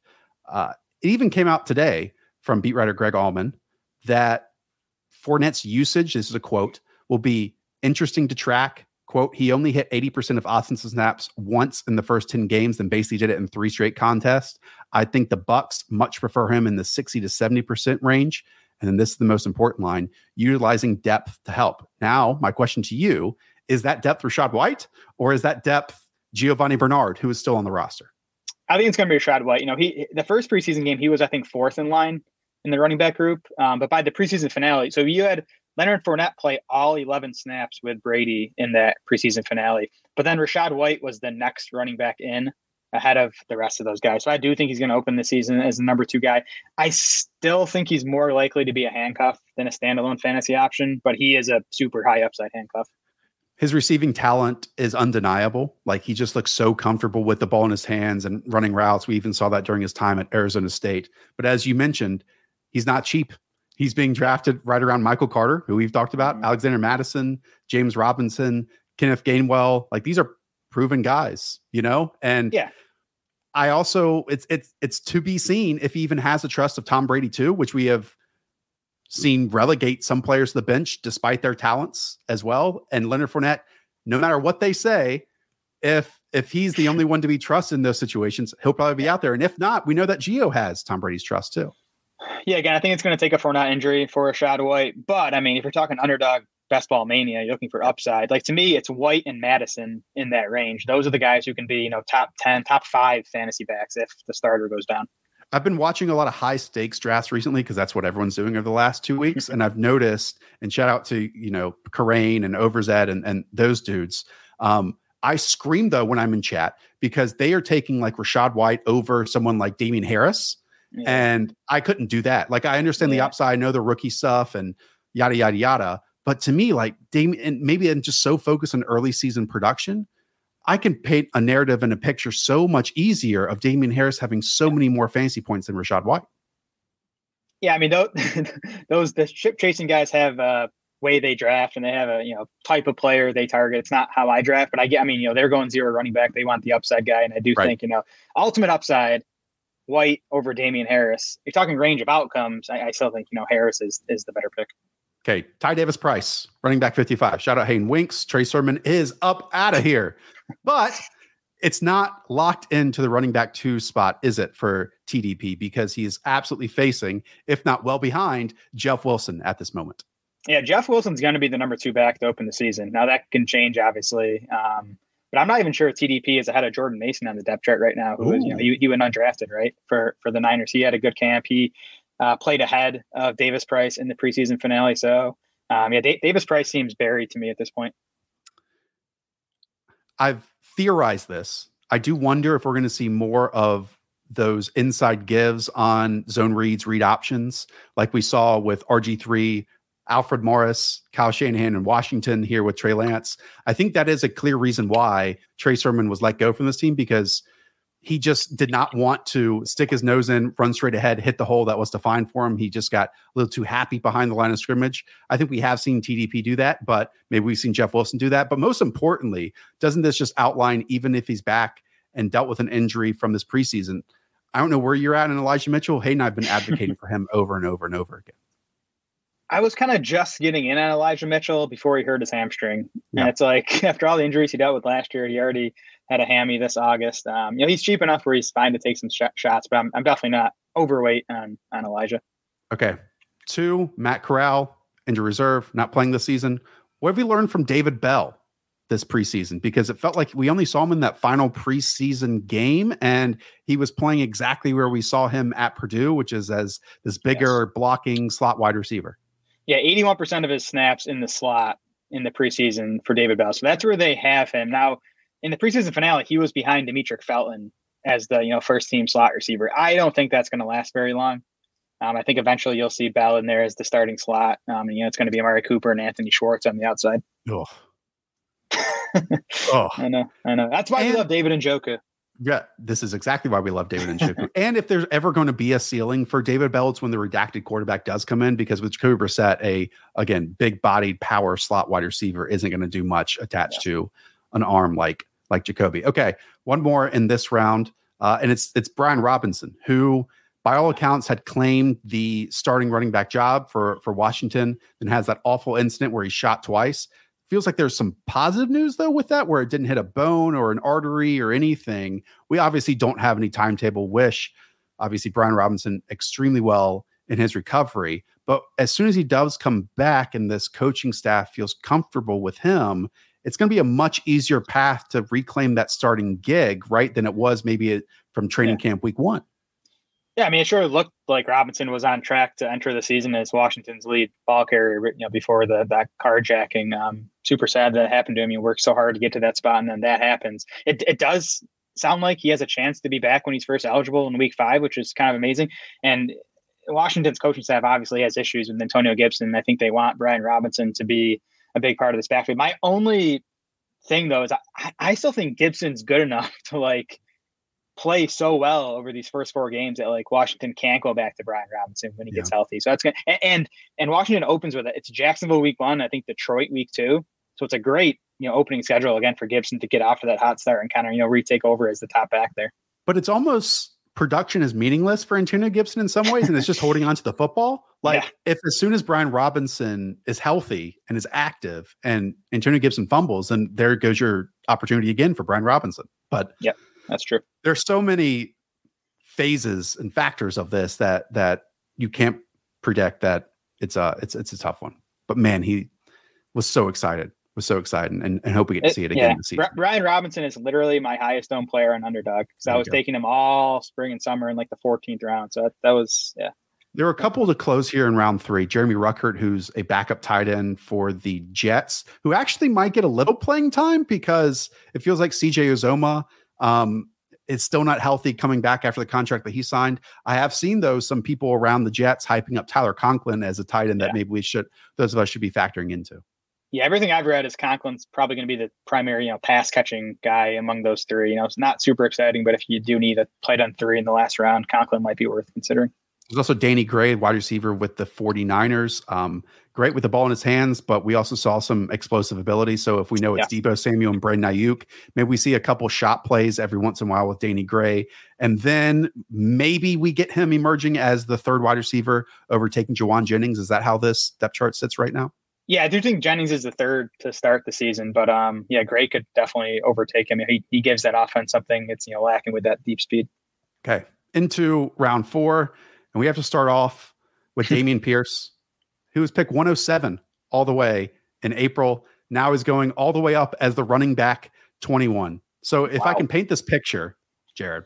Uh, it even came out today from beat writer Greg Auman that Fournette's usage, this is a quote, will be interesting to track. Quote, he only hit 80% of offensive snaps once in the first 10 games and basically did it in three straight contests. I think the Bucs much prefer him in the 60 to 70% range. And then this is the most important line utilizing depth to help. Now, my question to you is that depth Rachaad White or is that depth Giovani Bernard, who is still on the roster? I think it's going to be Rachaad White. You know, he the first preseason game, he was, I think, fourth in line in the running back group. Um, but by the preseason finale, so you had Leonard Fournette play all 11 snaps with Brady in that preseason finale. But then Rachaad White was the next running back in ahead of the rest of those guys. So I do think he's going to open the season as the number two guy. I still think he's more likely to be a handcuff than a standalone fantasy option, but he is a super high upside handcuff. His receiving talent is undeniable. Like he just looks so comfortable with the ball in his hands and running routes. We even saw that during his time at Arizona State. But as you mentioned, he's not cheap. He's being drafted right around Michael Carter, who we've talked about, mm-hmm. Alexander Mattison, James Robinson, Kenneth Gainwell. Like these are proven guys, you know? And yeah. I also it's it's it's to be seen if he even has the trust of Tom Brady too, which we have seen relegate some players to the bench despite their talents as well. And Leonard Fournette, no matter what they say, if if he's the only one to be trusted in those situations, he'll probably be out there. And if not, we know that Gio has Tom Brady's trust too. Yeah, again, I think it's going to take a Fournette injury for a White. But I mean, if you're talking underdog best ball mania, you're looking for upside. Like to me, it's White and Mattison in that range. Those are the guys who can be, you know, top 10, top five fantasy backs if the starter goes down. I've been watching a lot of high stakes drafts recently because that's what everyone's doing over the last two weeks. and I've noticed, and shout out to, you know, Karain and Overzed and, and those dudes. Um, I scream though when I'm in chat because they are taking like Rachaad White over someone like Damien Harris yeah. And I couldn't do that. Like I understand yeah. the upside, I know the rookie stuff and yada yada yada. But to me, like Damien, and maybe I'm just so focused on early season production, I can paint a narrative and a picture so much easier of Damien Harris having so many more fantasy points than Rachaad White. Yeah, I mean those those the ship chasing guys have a way they draft and they have a you know type of player they target. It's not how I draft, but I get. I mean, you know, they're going zero running back. They want the upside guy, and I do right. think you know ultimate upside White over Damien Harris. You're talking range of outcomes. I, I, still think you know Harris is is the better pick. Okay, Ty Davis Price, running back 55. Shout out Hayden Winks. Trey Sermon is up out of here, but it's not locked into the running back two spot, is it for TDP? Because he is absolutely facing, if not well behind, Jeff Wilson at this moment. Yeah, Jeff Wilson's going to be the number two back to open the season. Now that can change, obviously. Um, but I'm not even sure if TDP is ahead of Jordan Mason on the depth chart right now. Who is, you know, he, he went undrafted, right? For for the Niners. He had a good camp. He uh, played ahead of Davis Price in the preseason finale. So um, yeah, D- Davis Price seems buried to me at this point. I've theorized this. I do wonder if we're going to see more of those inside gives on zone reads, read options, like we saw with RG3 Alfred Morris, Kyle Shanahan in Washington here with Trey Lance. I think that is a clear reason why Trey Sermon was let go from this team because he just did not want to stick his nose in, run straight ahead, hit the hole that was defined for him. He just got a little too happy behind the line of scrimmage. I think we have seen TDP do that, but maybe we've seen Jeff Wilson do that. But most importantly, doesn't this just outline, even if he's back and dealt with an injury from this preseason, I don't know where you're at in Elijah Mitchell. Hayden, I've been advocating for him over and over and over again. I was kind of just getting in on Elijah Mitchell before he hurt his hamstring. Yeah. And it's like after all the injuries he dealt with last year, he already had a hammy this August. Um, you know, he's cheap enough where he's fine to take some sh- shots, but I'm, I'm definitely not overweight on, on Elijah. Okay. Two, Matt Corral, injury reserve, not playing this season. What have we learned from David Bell this preseason? Because it felt like we only saw him in that final preseason game, and he was playing exactly where we saw him at Purdue, which is as this bigger yes. blocking slot wide receiver. Yeah, 81% of his snaps in the slot in the preseason for David Bell. So that's where they have him. Now, in the preseason finale, he was behind Demetric Felton as the you know first team slot receiver. I don't think that's going to last very long. Um, I think eventually you'll see Bell in there as the starting slot. Um, and, you know, it's going to be Amari Cooper and Anthony Schwartz on the outside. Oh, oh. I know, I know. That's why and, we love David Njoku. Yeah, this is exactly why we love David and Njoku. and if there's ever going to be a ceiling for David Bell, it's when the redacted quarterback does come in because with Jacoby Brissett, a again big bodied power slot wide receiver isn't going to do much attached yeah. to an arm like like Jacoby. Okay, one more in this round, uh, and it's it's Brian Robinson who. By all accounts, had claimed the starting running back job for for Washington, and has that awful incident where he shot twice feels like there's some positive news though with that where it didn't hit a bone or an artery or anything. We obviously don't have any timetable wish. Obviously brian robinson extremely well in his recovery. But as soon as he does come back and this coaching staff feels comfortable with him it's going to be a much easier path to reclaim that starting gig right than it was maybe from training yeah. camp week one yeah, I mean, it sure looked like Robinson was on track to enter the season as Washington's lead ball carrier. You know, before the that carjacking. Um, super sad that happened to him. He worked so hard to get to that spot, and then that happens. It it does sound like he has a chance to be back when he's first eligible in Week Five, which is kind of amazing. And Washington's coaching staff obviously has issues with Antonio Gibson. I think they want Brian Robinson to be a big part of this backfield. My only thing though is I, I still think Gibson's good enough to like play so well over these first four games that like Washington can't go back to Brian Robinson when he yeah. gets healthy. So that's good. And and Washington opens with it. It's Jacksonville week one. I think Detroit week two. So it's a great you know opening schedule again for Gibson to get off of that hot start and kind of you know retake over as the top back there. But it's almost production is meaningless for Antonio Gibson in some ways, and it's just holding on to the football. Like yeah. if as soon as Brian Robinson is healthy and is active, and Antonio Gibson fumbles, then there goes your opportunity again for Brian Robinson. But yeah, that's true. There's so many phases and factors of this that that you can't predict that it's a it's it's a tough one. But man, he was so excited, was so excited, and, and hope we get to see it again yeah. this season. Brian Robinson is literally my highest owned player on underdog because I was taking him all spring and summer in like the 14th round. So that, that was yeah. There were a couple to close here in round three. Jeremy Ruckert, who's a backup tight end for the Jets, who actually might get a little playing time because it feels like CJ Uzomah um, it's still not healthy coming back after the contract that he signed. I have seen though some people around the Jets hyping up Tyler Conklin as a tight end yeah. that maybe we should those of us should be factoring into. Yeah, everything I've read is Conklin's probably going to be the primary, you know, pass catching guy among those three. You know, it's not super exciting, but if you do need a tight end three in the last round, Conklin might be worth considering. There's also Danny Gray, wide receiver with the 49ers. Um, great with the ball in his hands, but we also saw some explosive ability. So if we know it's yeah. Deebo Samuel and Brandon Aiyuk, maybe we see a couple shot plays every once in a while with Danny Gray. And then maybe we get him emerging as the third wide receiver, overtaking Jauan Jennings. Is that how this depth chart sits right now? Yeah, I do think Jennings is the third to start the season, but um, yeah, Gray could definitely overtake him. He he gives that offense something it's you know lacking with that deep speed. Okay, into round four, and we have to start off with Dameon Pierce who was picked 107 all the way in April. Now is going all the way up as the running back 21. So if wow. I can paint this picture, Jared,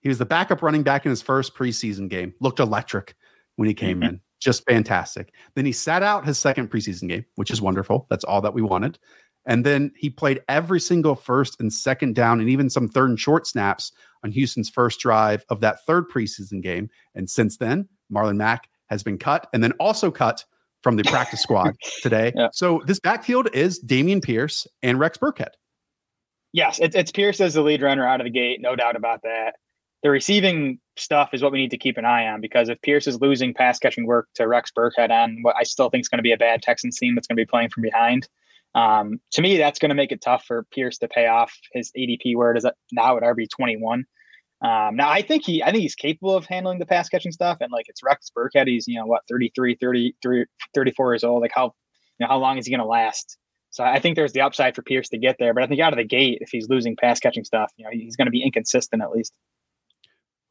he was the backup running back in his first preseason game, looked electric when he came mm-hmm. in, just fantastic. Then he sat out his second preseason game, which is wonderful. That's all that we wanted. And then he played every single first and second down and even some third and short snaps on Houston's first drive of that third preseason game. And since then, Marlon Mack has been cut and then also cut from the practice squad today. Yeah. So this backfield is Dameon Pierce and Rex Burkhead. Yes, it's, it's Pierce as the lead runner out of the gate, no doubt about that. The receiving stuff is what we need to keep an eye on because if Pierce is losing pass catching work to Rex Burkhead on what I still think is going to be a bad Texans team that's going to be playing from behind, um, to me that's going to make it tough for Pierce to pay off his ADP where it is now at RB twenty one. Um, now I think he, I think he's capable of handling the pass catching stuff. And like it's Rex Burkhead. He's, you know, what, 33, 33, 34 years old. Like how, you know, how long is he going to last? So I think there's the upside for Pierce to get there. But I think out of the gate, if he's losing pass catching stuff, you know, he's going to be inconsistent at least.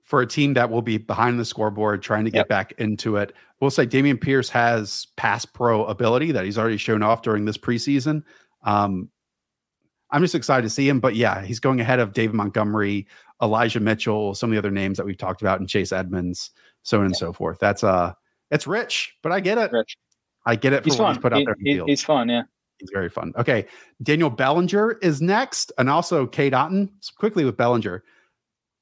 For a team that will be behind the scoreboard, trying to get yep. back into it, we'll say Dameon Pierce has pass pro ability that he's already shown off during this preseason. Um, I'm just excited to see him. But yeah, he's going ahead of David Montgomery, Elijah Mitchell, some of the other names that we've talked about, and Chase Edmonds, so on and so forth. That's uh it's rich, but I get it. Rich. I get it for he's what fun. he's put out he, there. He, he's fun, yeah. He's very fun. Okay. Daniel Bellinger is next, and also Cade Otton. So quickly with Bellinger.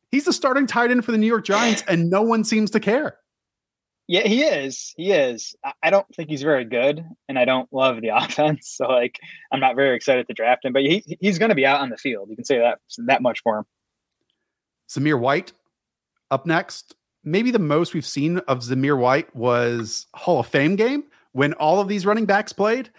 He's the starting tight end for the New York Giants, and no one seems to care. Yeah, he is. He is. I don't think he's very good, and I don't love the offense. So, like, I'm not very excited to draft him. But he he's going to be out on the field. You can say that that much for him. Zamir White up next. Maybe the most we've seen of Zamir White was Hall of Fame game when all of these running backs played.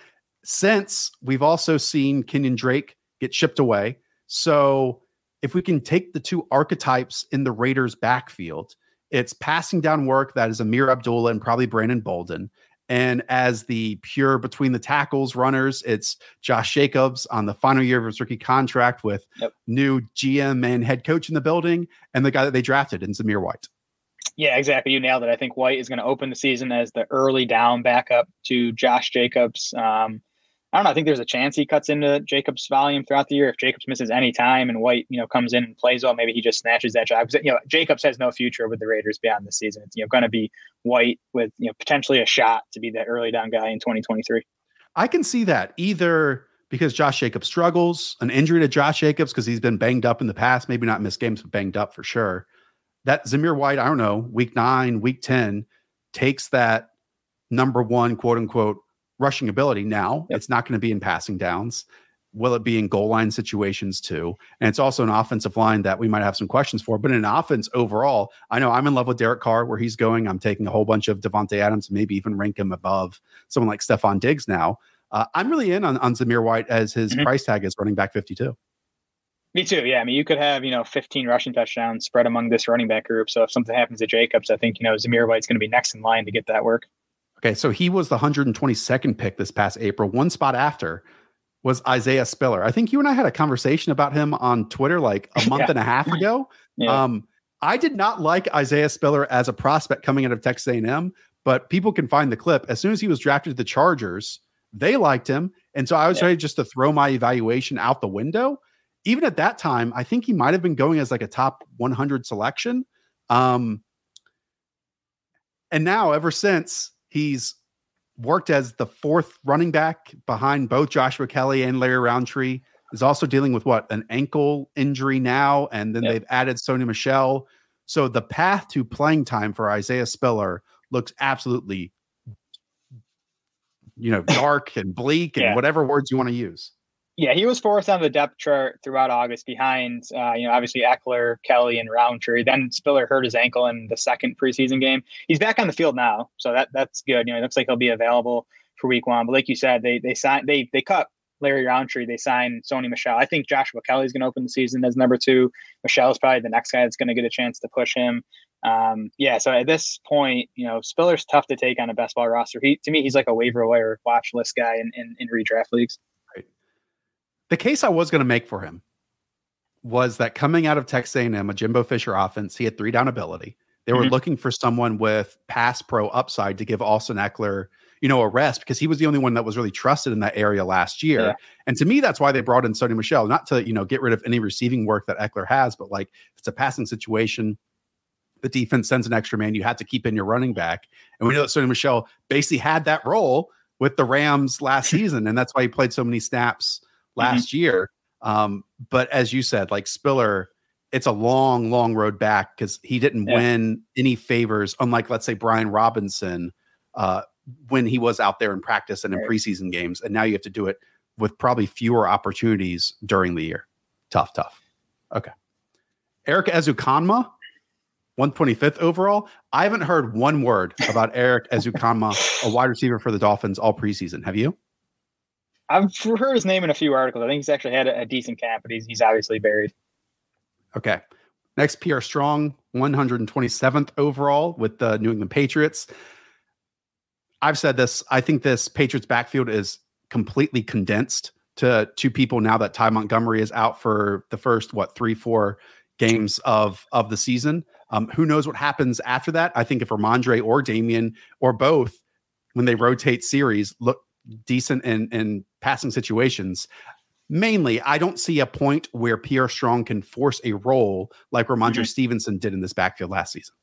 Since we've also seen Kenyon Drake get shipped away. So, if we can take the two archetypes in the Raiders' backfield it's passing down work that is Ameer Abdullah and probably Brandon Bolden. And as the pure between the tackles runners, it's Josh Jacobs on the final year of his rookie contract with yep. new GM and head coach in the building, and the guy that they drafted in Zamir White. Yeah, exactly. You nailed it. I think White is going to open the season as the early down backup to Josh Jacobs. Um, I don't know. I think there's a chance he cuts into Jacobs' volume throughout the year. If Jacobs misses any time and White, you know, comes in and plays well, maybe he just snatches that job. You know, Jacobs has no future with the Raiders beyond the season. It's you know going to be White with you know potentially a shot to be that early down guy in 2023. I can see that either because Josh Jacobs struggles, an injury to Josh Jacobs because he's been banged up in the past, maybe not missed games, but banged up for sure. That Zamir White, I don't know, week nine, week 10, takes that number one, quote unquote, rushing ability now. Yep. It's not going to be in passing downs. Will it be in goal line situations too? And it's also an offensive line that we might have some questions for. But in offense overall, I know I'm in love with Derek Carr where he's going. I'm taking a whole bunch of Davante Adams, maybe even rank him above someone like Stefon Diggs now. Uh, I'm really in on, on Zamir White as his mm-hmm. price tag is running back 52. Me too. Yeah. I mean, you could have, you know, 15 rushing touchdowns spread among this running back group. So if something happens to Jacobs, I think, you know, Zamir White's going to be next in line to get that work. Okay, so he was the 122nd pick this past April. One spot after was Isaiah Spiller. I think you and I had a conversation about him on Twitter like a month yeah. and a half ago. Yeah. Um, I did not like Isaiah Spiller as a prospect coming out of Texas A&M, but people can find the clip. As soon as he was drafted to the Chargers, they liked him, and so I was yeah. ready just to throw my evaluation out the window. Even at that time, I think he might have been going as like a top 100 selection. Um, and now, ever since He's worked as the fourth running back behind both Joshua Kelley and Larry Rountree. Is also dealing with what an ankle injury now, and then yep. they've added Sony Michel. So the path to playing time for Isaiah Spiller looks absolutely, you know, dark and bleak and yeah. whatever words you want to use. Yeah, he was fourth on the depth chart throughout August, behind uh, you know obviously Ekeler, Kelley, and Rountree. Then Spiller hurt his ankle in the second preseason game. He's back on the field now, so that that's good. You know, it looks like he'll be available for Week One. But like you said, they they signed they they cut Larry Rountree. They signed Sony Michel. I think Joshua Kelley is going to open the season as number two. Michel is probably the next guy that's going to get a chance to push him. Um, yeah, so at this point, you know, Spiller's tough to take on a best ball roster. He to me, he's like a waiver wire watch list guy in, in, in redraft leagues. The case I was going to make for him was that coming out of Texas A&M, a Jimbo Fisher offense, he had three down ability. They were mm-hmm. looking for someone with pass pro upside to give Austin Ekeler, you know, a rest because he was the only one that was really trusted in that area last year. Yeah. And to me, that's why they brought in Sony Michel, not to, you know, get rid of any receiving work that Ekeler has, but like if it's a passing situation, the defense sends an extra man, you have to keep in your running back. And we know that Sony Michel basically had that role with the Rams last season. And that's why he played so many snaps. Last mm-hmm. year. Um, but as you said, like Spiller, it's a long, long road back because he didn't yeah. win any favors, unlike let's say Brian Robinson uh, when he was out there in practice and in right. preseason games. And now you have to do it with probably fewer opportunities during the year. Tough, tough. Okay. Erik Ezukanma, 125th overall. I haven't heard one word about Erik Ezukanma, a wide receiver for the Dolphins all preseason. Have you? I've heard his name in a few articles. I think he's actually had a, a decent camp, but he's, he's obviously buried. Okay. Next, Pierre Strong, 127th overall with the New England Patriots. I've said this. I think this Patriots backfield is completely condensed to two people now that Ty Montgomery is out for the first what three four games of of the season. Um, who knows what happens after that? I think if Rhamondre or Damien or both, when they rotate series, look decent and in passing situations. Mainly, I don't see a point where Pierre Strong can force a role like Rhamondre mm-hmm. Stevenson did in this backfield last season.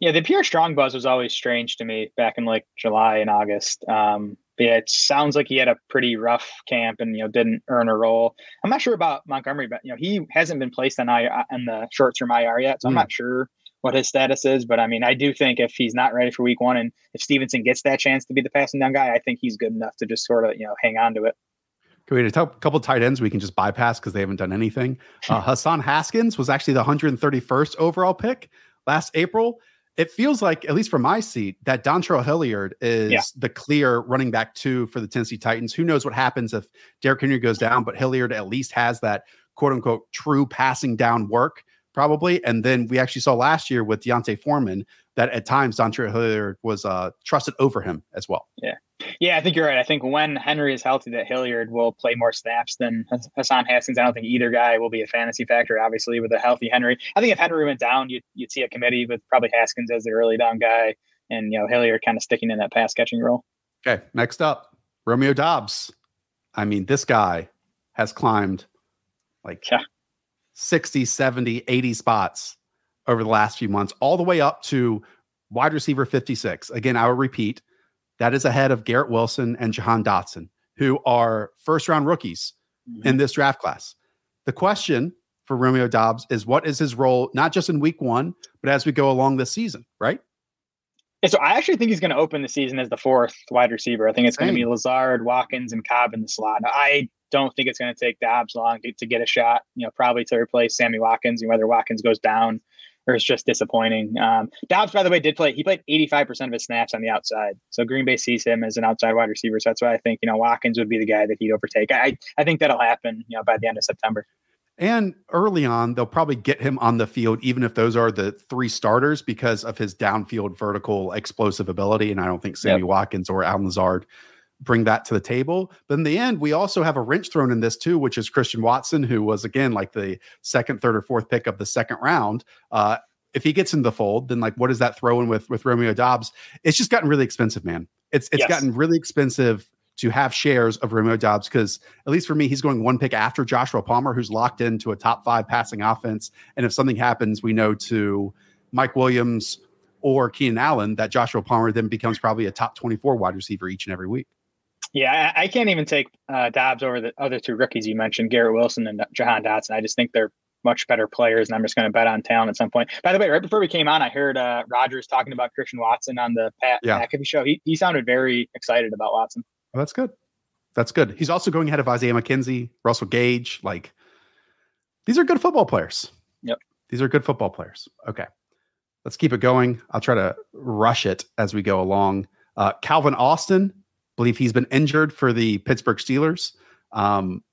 Yeah, the Pierre Strong buzz was always strange to me back in like July and August. Um, yeah, it sounds like he had a pretty rough camp and you know didn't earn a role. I'm not sure about Montgomery, but you know he hasn't been placed on I on the short term IR yet, so. I'm hmm. not sure what his status is. But I mean, I do think if he's not ready for Week One, and if Stevenson gets that chance to be the passing down guy, I think he's good enough to just sort of you know hang on to it. Can we a couple tight ends we can just bypass because they haven't done anything? Uh, Hassan Haskins was actually the 131st overall pick last April it feels like, at least from my seat, that Dontrell Hilliard is yeah. the clear running back two for the Tennessee Titans. Who knows what happens if Derrick Henry goes down, but Hilliard at least has that quote unquote true passing down work, probably. And then we actually saw last year with D'Onta Foreman that at times Dontrell Hilliard was uh, trusted over him as well. Yeah. Yeah, I think you're right. I think when Henry is healthy, that Hilliard will play more snaps than Hassan Haskins. I don't think either guy will be a fantasy factor, obviously, with a healthy Henry. I think if Henry went down, you'd, you'd see a committee with probably Haskins as the early down guy and, you know, Hilliard kind of sticking in that pass catching role. Okay. Next up, Romeo Doubs. I mean, this guy has climbed like yeah. 60, 70, 80 spots over the last few months, all the way up to wide receiver 56. Again, I will repeat that is ahead of Garrett Wilson and Jahan Dotson, who are first round rookies mm-hmm. in this draft class. The question for Romeo Doubs is what is his role, not just in week one, but as we go along this season, right? Yeah, so I actually think he's going to open the season as the fourth wide receiver. I think it's going to be Lazard, Watkins, and Cobb in the slot. I don't think it's going to take Doubs long to, to, get a shot, you know, probably to replace Sammy Watkins and whether Watkins goes down or it's just disappointing. Um, Doubs, by the way, did play. He played 85% of his snaps on the outside. So Green Bay sees him as an outside wide receiver. So that's why I think, you know, Watkins would be the guy that he'd overtake. I, I think that'll happen, you know, by the end of September. And early on, they'll probably get him on the field, even if those are the three starters, because of his downfield vertical explosive ability. And I don't think Sammy yep. Watkins or Allen Lazard bring that to the table. But in the end, we also have a wrench thrown in this too, which is Christian Watson, who was again like the second, third, or fourth pick of the second round. Uh, if he gets in the fold, then like what does that throw in with with Romeo Doubs? It's just gotten really expensive, man. It's it's yes. gotten really expensive to have shares of Romeo Doubs because at least for me, he's going one pick after Joshua Palmer, who's locked into a top five passing offense. And if something happens, we know to Mike Williams or Keenan Allen that Joshua Palmer then becomes probably a top 24 wide receiver each and every week. Yeah, I, I can't even take uh, Doubs over the other two rookies you mentioned, Garrett Wilson and Jahan Dotson. I just think they're much better players, and I'm just going to bet on talent at some point. By the way, right before we came on, I heard uh, Rodgers talking about Christian Watson on the Pat yeah. McAfee show. He, he sounded very excited about Watson. Well, that's good. That's good. He's also going ahead of Isaiah McKenzie, Russell Gage. Like, these are good football players. Yep. These are good football players. Okay. Let's keep it going. I'll try to rush it as we go along. Uh, Calvin Austin, believe he's been injured for the Pittsburgh Steelers. Um,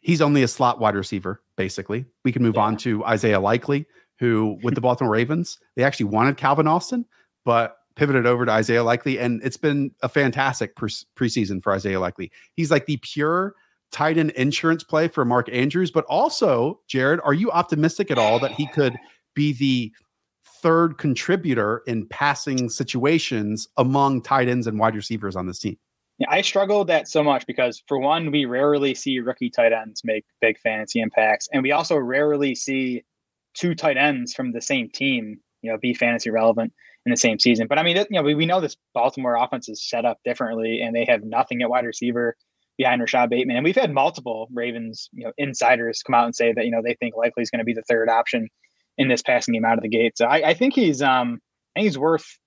he's only a slot wide receiver, basically. We can move yeah. on to Isaiah Likely, who with the Baltimore Ravens, they actually wanted Calvin Austin, but pivoted over to Isaiah Likely. And it's been a fantastic pre- preseason for Isaiah Likely. He's like the pure tight end insurance play for Mark Andrews. But also, Jared, are you optimistic at all that he could be the third contributor in passing situations among tight ends and wide receivers on this team? I struggled that so much because, for one, we rarely see rookie tight ends make big fantasy impacts, and we also rarely see two tight ends from the same team, you know, be fantasy relevant in the same season. But I mean, you know, we, we know this Baltimore offense is set up differently, and they have nothing at wide receiver behind Rashod Bateman. And we've had multiple Ravens, you know, insiders come out and say that you know they think likely is going to be the third option in this passing game out of the gate. So I, I think he's um I think he's worth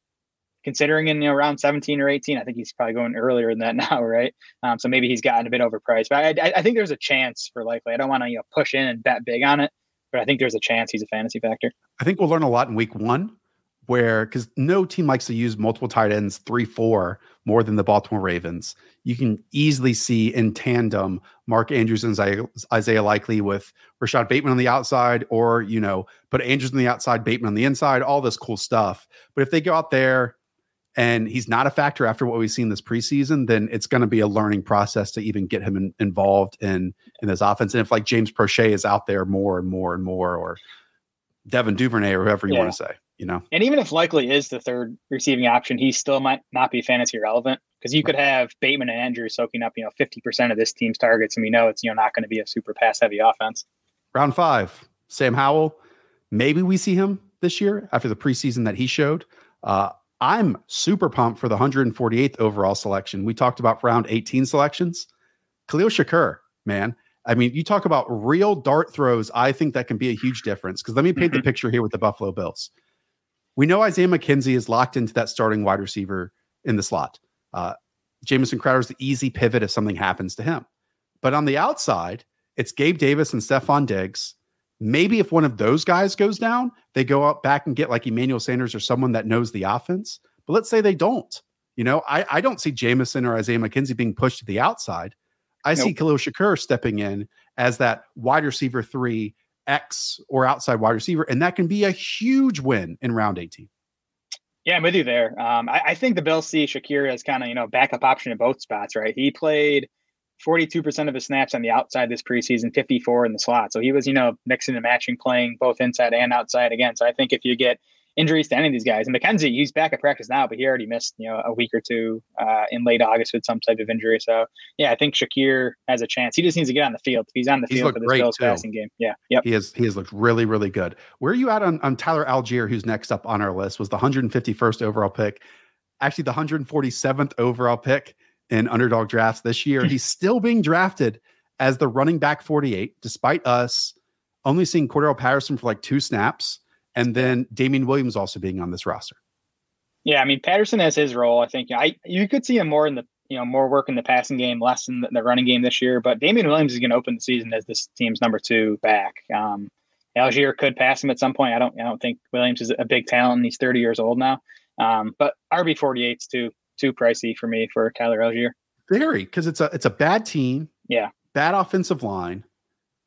considering in you know, around 17 or 18. I think he's probably going earlier than that now, right? Um, so maybe he's gotten a bit overpriced. But I, I think there's a chance for likely. I don't want to you know push in and bet big on it, but I think there's a chance he's a fantasy factor. I think we'll learn a lot in week one where because no team likes to use multiple tight ends three four more than the Baltimore Ravens. You can easily see in tandem Mark Andrews and Isaiah Likely with Rashod Bateman on the outside, or you know put Andrews on the outside, Bateman on the inside, all this cool stuff. But if they go out there and he's not a factor after what we've seen this preseason, then it's going to be a learning process to even get him in, involved in in this offense. And if like James Proche is out there more and more and more, or Devin Duvernay or whoever you yeah. want to say you know. And even if likely is the third receiving option, he still might not be fantasy relevant because you could have Bateman and Andrews soaking up, you know, 50% of this team's targets. And we know it's, you know, not going to be a super pass heavy offense. Round five, Sam Howell. Maybe we see him this year after the preseason that he showed. Uh, I'm super pumped for the 148th overall selection. We talked about round 18 selections. Khalil Shakir, man. I mean, you talk about real dart throws. I think that can be a huge difference. Because let me paint mm-hmm. the picture here with the Buffalo Bills. We know Isaiah McKenzie is locked into that starting wide receiver in the slot. Uh, Jamison Crowder is the easy pivot if something happens to him. But on the outside, it's Gabe Davis and Stefon Diggs. Maybe if one of those guys goes down, they go up back and get like Emmanuel Sanders or someone that knows the offense. But let's say they don't. You know, I, I don't see Jamison or Isaiah McKenzie being pushed to the outside. I nope. see Khalil Shakir stepping in as that wide receiver three X or outside wide receiver, and that can be a huge win in round 18. Yeah, I'm with you there. Um, I, I, think the Bills see Shakir as kind of you know backup option in both spots, right? He played 42% of his snaps on the outside this preseason, 54 in the slot. So he was you know mixing and matching, playing both inside and outside again. So I think if you get injuries to any of these guys. And McKenzie, he's back at practice now, but he already missed, you know, a week or two uh, in late August with some type of injury. So yeah, I think Shakir has a chance. He just needs to get on the field. He's on the he's field for this Bills passing game. Yeah. Yep. He has he has looked really, really good. Where are you at on, on Tyler Allgeier, who's next up on our list, was the 151st overall pick. Actually, the 147th overall pick in underdog drafts this year. he's still being drafted as the running back 48, despite us only seeing Cordarrelle Patterson for like two snaps and then Damien Williams also being on this roster. Yeah, I mean Patterson has his role. I think I you could see him more in the you know more work in the passing game, less in the, running game this year. But Damien Williams is going to open the season as this team's number two back. Um, Allgeier could pass him at some point. I don't I don't think Williams is a big talent. He's 30 years old now. Um, but RB 48's too too pricey for me for Tyler Allgeier. Very because it's a it's a bad team. Yeah, bad offensive line.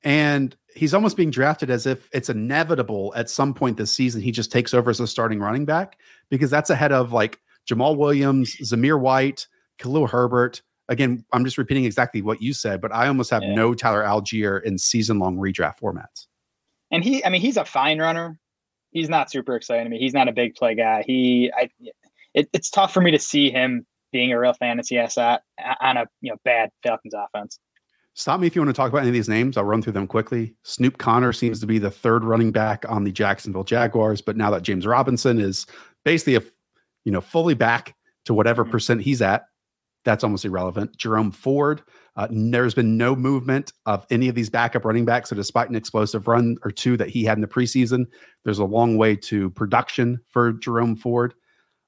And he's almost being drafted as if it's inevitable at some point this season he just takes over as a starting running back because that's ahead of like Jamaal Williams, Zamir White, Khalil Herbert. Again, I'm just repeating exactly what you said, but I almost have yeah. no Tyler Allgeier in season long redraft formats. And he, I mean, he's a fine runner. He's not super exciting to me. He's not a big play guy. He, I, it, it's tough for me to see him being a real fantasy asset on a you know bad Falcons offense. Stop me if you want to talk about any of these names. I'll run through them quickly. Snoop Conner seems to be the third running back on the Jacksonville Jaguars, but now that James Robinson is basically a you know fully back to whatever mm-hmm. percent he's at, that's almost irrelevant. Jerome Ford, uh, there's been no movement of any of these backup running backs. So despite an explosive run or two that he had in the preseason, there's a long way to production for Jerome Ford.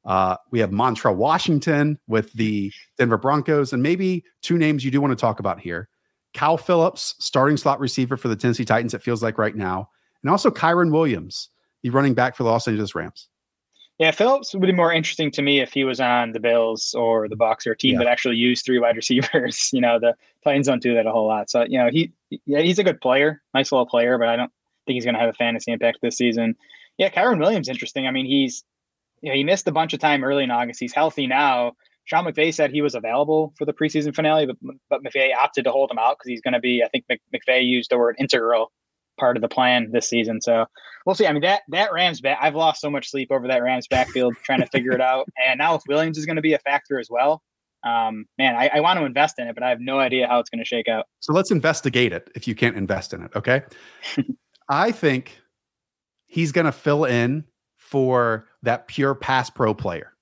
Uh, we have Montrell Washington with the Denver Broncos, and maybe two names you do want to talk about here. Kyle Phillips, starting slot receiver for the Tennessee Titans, it feels like right now, and also Kyren Williams, the running back for the Los Angeles Rams. Yeah, Phillips would be more interesting to me if he was on the Bills or the or a team yeah. that actually used three wide receivers. You know, the Titans don't do that a whole lot. So, you know, he yeah, he's a good player, nice little player, but I don't think he's going to have a fantasy impact this season. Yeah, Kyren Williams interesting. I mean, he's you know, he missed a bunch of time early in August. He's healthy now. Sean McVay said he was available for the preseason finale, but but McVay opted to hold him out because he's going to be. I think McVay used the word integral part of the plan this season. So we'll see. I mean that that Rams back. I've lost so much sleep over that Rams backfield trying to figure it out. And now if Williams is going to be a factor as well, um, man, I, I, want to invest in it, but I have no idea how it's going to shake out. So let's investigate it. If you can't invest in it, okay? I think he's going to fill in for that pure pass pro player.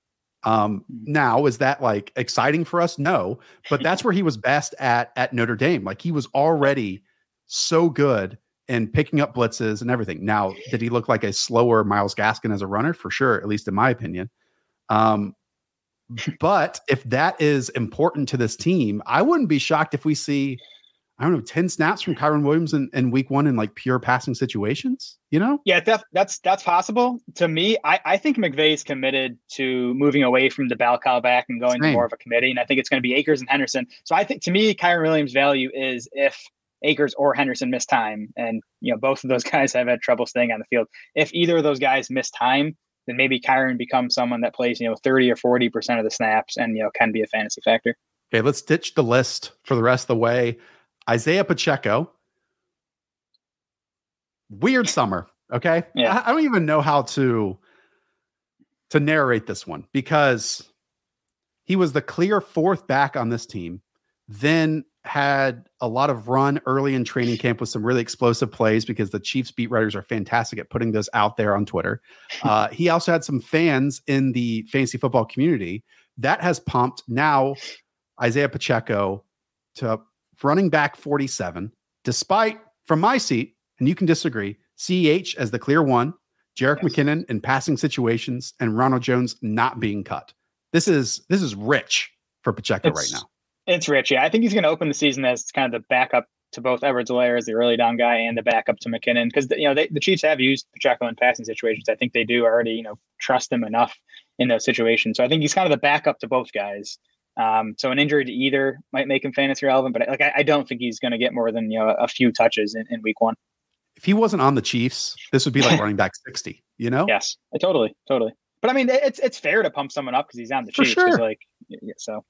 Um, now, is that like exciting for us? No, but that's where he was best at at Notre Dame. Like he was already so good in picking up blitzes and everything. Now, did he look like a slower Myles Gaskin as a runner? For sure, at least in my opinion. Um, but if that is important to this team, I wouldn't be shocked if we see I don't know, 10 snaps from Kyren Williams in, in week one in like pure passing situations, you know? Yeah, def- that's that's possible. To me, I, I think McVay's committed to moving away from the bell cow back and going Same. to more of a committee. And I think it's going to be Akers and Henderson. So I think to me, Kyren Williams' value is if Akers or Henderson miss time. And, you know, both of those guys have had trouble staying on the field. If either of those guys miss time, then maybe Kyren becomes someone that plays, you know, 30 or 40% of the snaps and, you know, can be a fantasy factor. Okay, let's ditch the list for the rest of the way. Isaiah Pacheco. Weird summer. Okay. Yeah. I, I don't even know how to to narrate this one because he was the clear fourth back on this team, then had a lot of run early in training camp with some really explosive plays because the Chiefs beat writers are fantastic at putting those out there on Twitter. Uh, he also had some fans in the fantasy football community that has pumped now Isaiah Pacheco to running back 47, despite from my seat, and you can disagree, CEH as the clear one, Jerick yes. McKinnon in passing situations, and Ronald Jones not being cut. This is this is rich for Pacheco it's, right now. It's rich. Yeah, I think he's going to open the season as kind of the backup to both Edwards-Helaire as the early down guy and the backup to McKinnon because you know they, the Chiefs have used Pacheco in passing situations. I think they do already you know trust him enough in those situations. So I think he's kind of the backup to both guys. Um, so an injury to either might make him fantasy relevant, but like I, I don't think he's going to get more than you know a few touches in, in week one. If he wasn't on the Chiefs, this would be like running back sixty. You know? Yes, totally, totally. But I mean, it's it's fair to pump someone up because he's on the For Chiefs. Sure. Like, so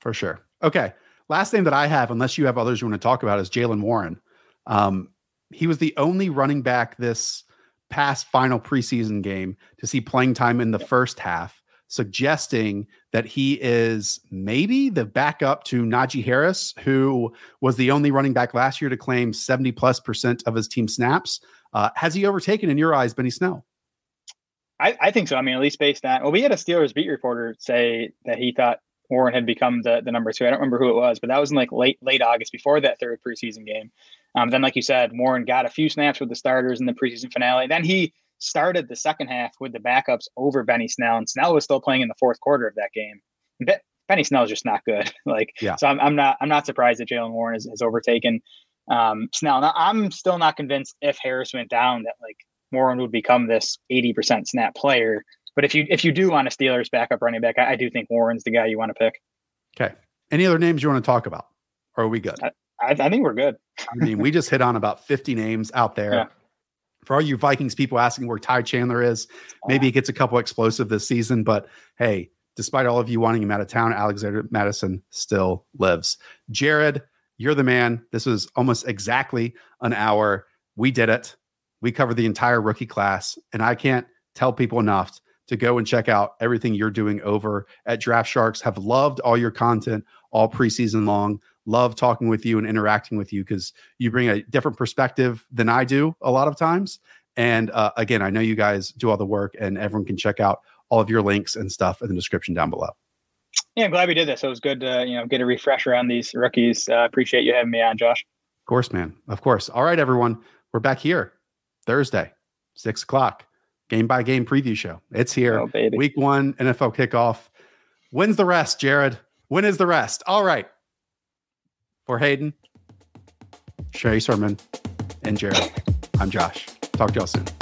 for sure. Okay. Last name that I have, unless you have others you want to talk about, is Jaylen Warren. Um, he was the only running back this past final preseason game to see playing time in the first half suggesting that he is maybe the backup to Najee Harris, who was the only running back last year to claim 70 plus percent of his team snaps. Uh, has he overtaken, in your eyes, Benny Snell? I, I, think so. I mean, at least based on, well, we had a Steelers beat reporter say that he thought Warren had become the, the number two. I don't remember who it was, but that was in like late late August before that third preseason game. Um, then, like you said, Warren got a few snaps with the starters in the preseason finale. Then he started the second half with the backups over Benny Snell, and Snell was still playing in the fourth quarter of that game. Benny Snell is just not good. like, yeah. so I'm, I'm not I'm not surprised that Jaylen Warren has, has overtaken um, Snell. Now, I'm still not convinced if Harris went down that like Warren would become this 80% snap player. But if you if you do want a Steelers backup running back, I, I do think Warren's the guy you want to pick. Okay. Any other names you want to talk about? Or are we good? I, I, I think we're good. I mean, we just hit on about 50 names out there. Yeah for all you Vikings people asking where Ty Chandler is, maybe he gets a couple explosive this season. But hey, despite all of you wanting him out of town, Alexander Mattison still lives. Jared, you're the man. This was almost exactly an hour. We did it. We covered the entire rookie class, and I can't tell people enough to go and check out everything you're doing over at Draft Sharks. Have loved all your content all preseason long love talking with you and interacting with you because you bring a different perspective than I do a lot of times. And uh, again, I know you guys do all the work, and everyone can check out all of your links and stuff in the description down below. Yeah, I'm glad we did this. It was good to you know get a refresher on these rookies. Uh, appreciate you having me on, Josh. Of course, man. Of course. All right, everyone. We're back here Thursday, six o'clock, game by game preview show. It's here. Oh, Week one NFL kickoff. When's the rest, Jared? When is the rest? All right. For Hayden, Sherry Sermon, and Jared, I'm Josh. Talk to y'all soon.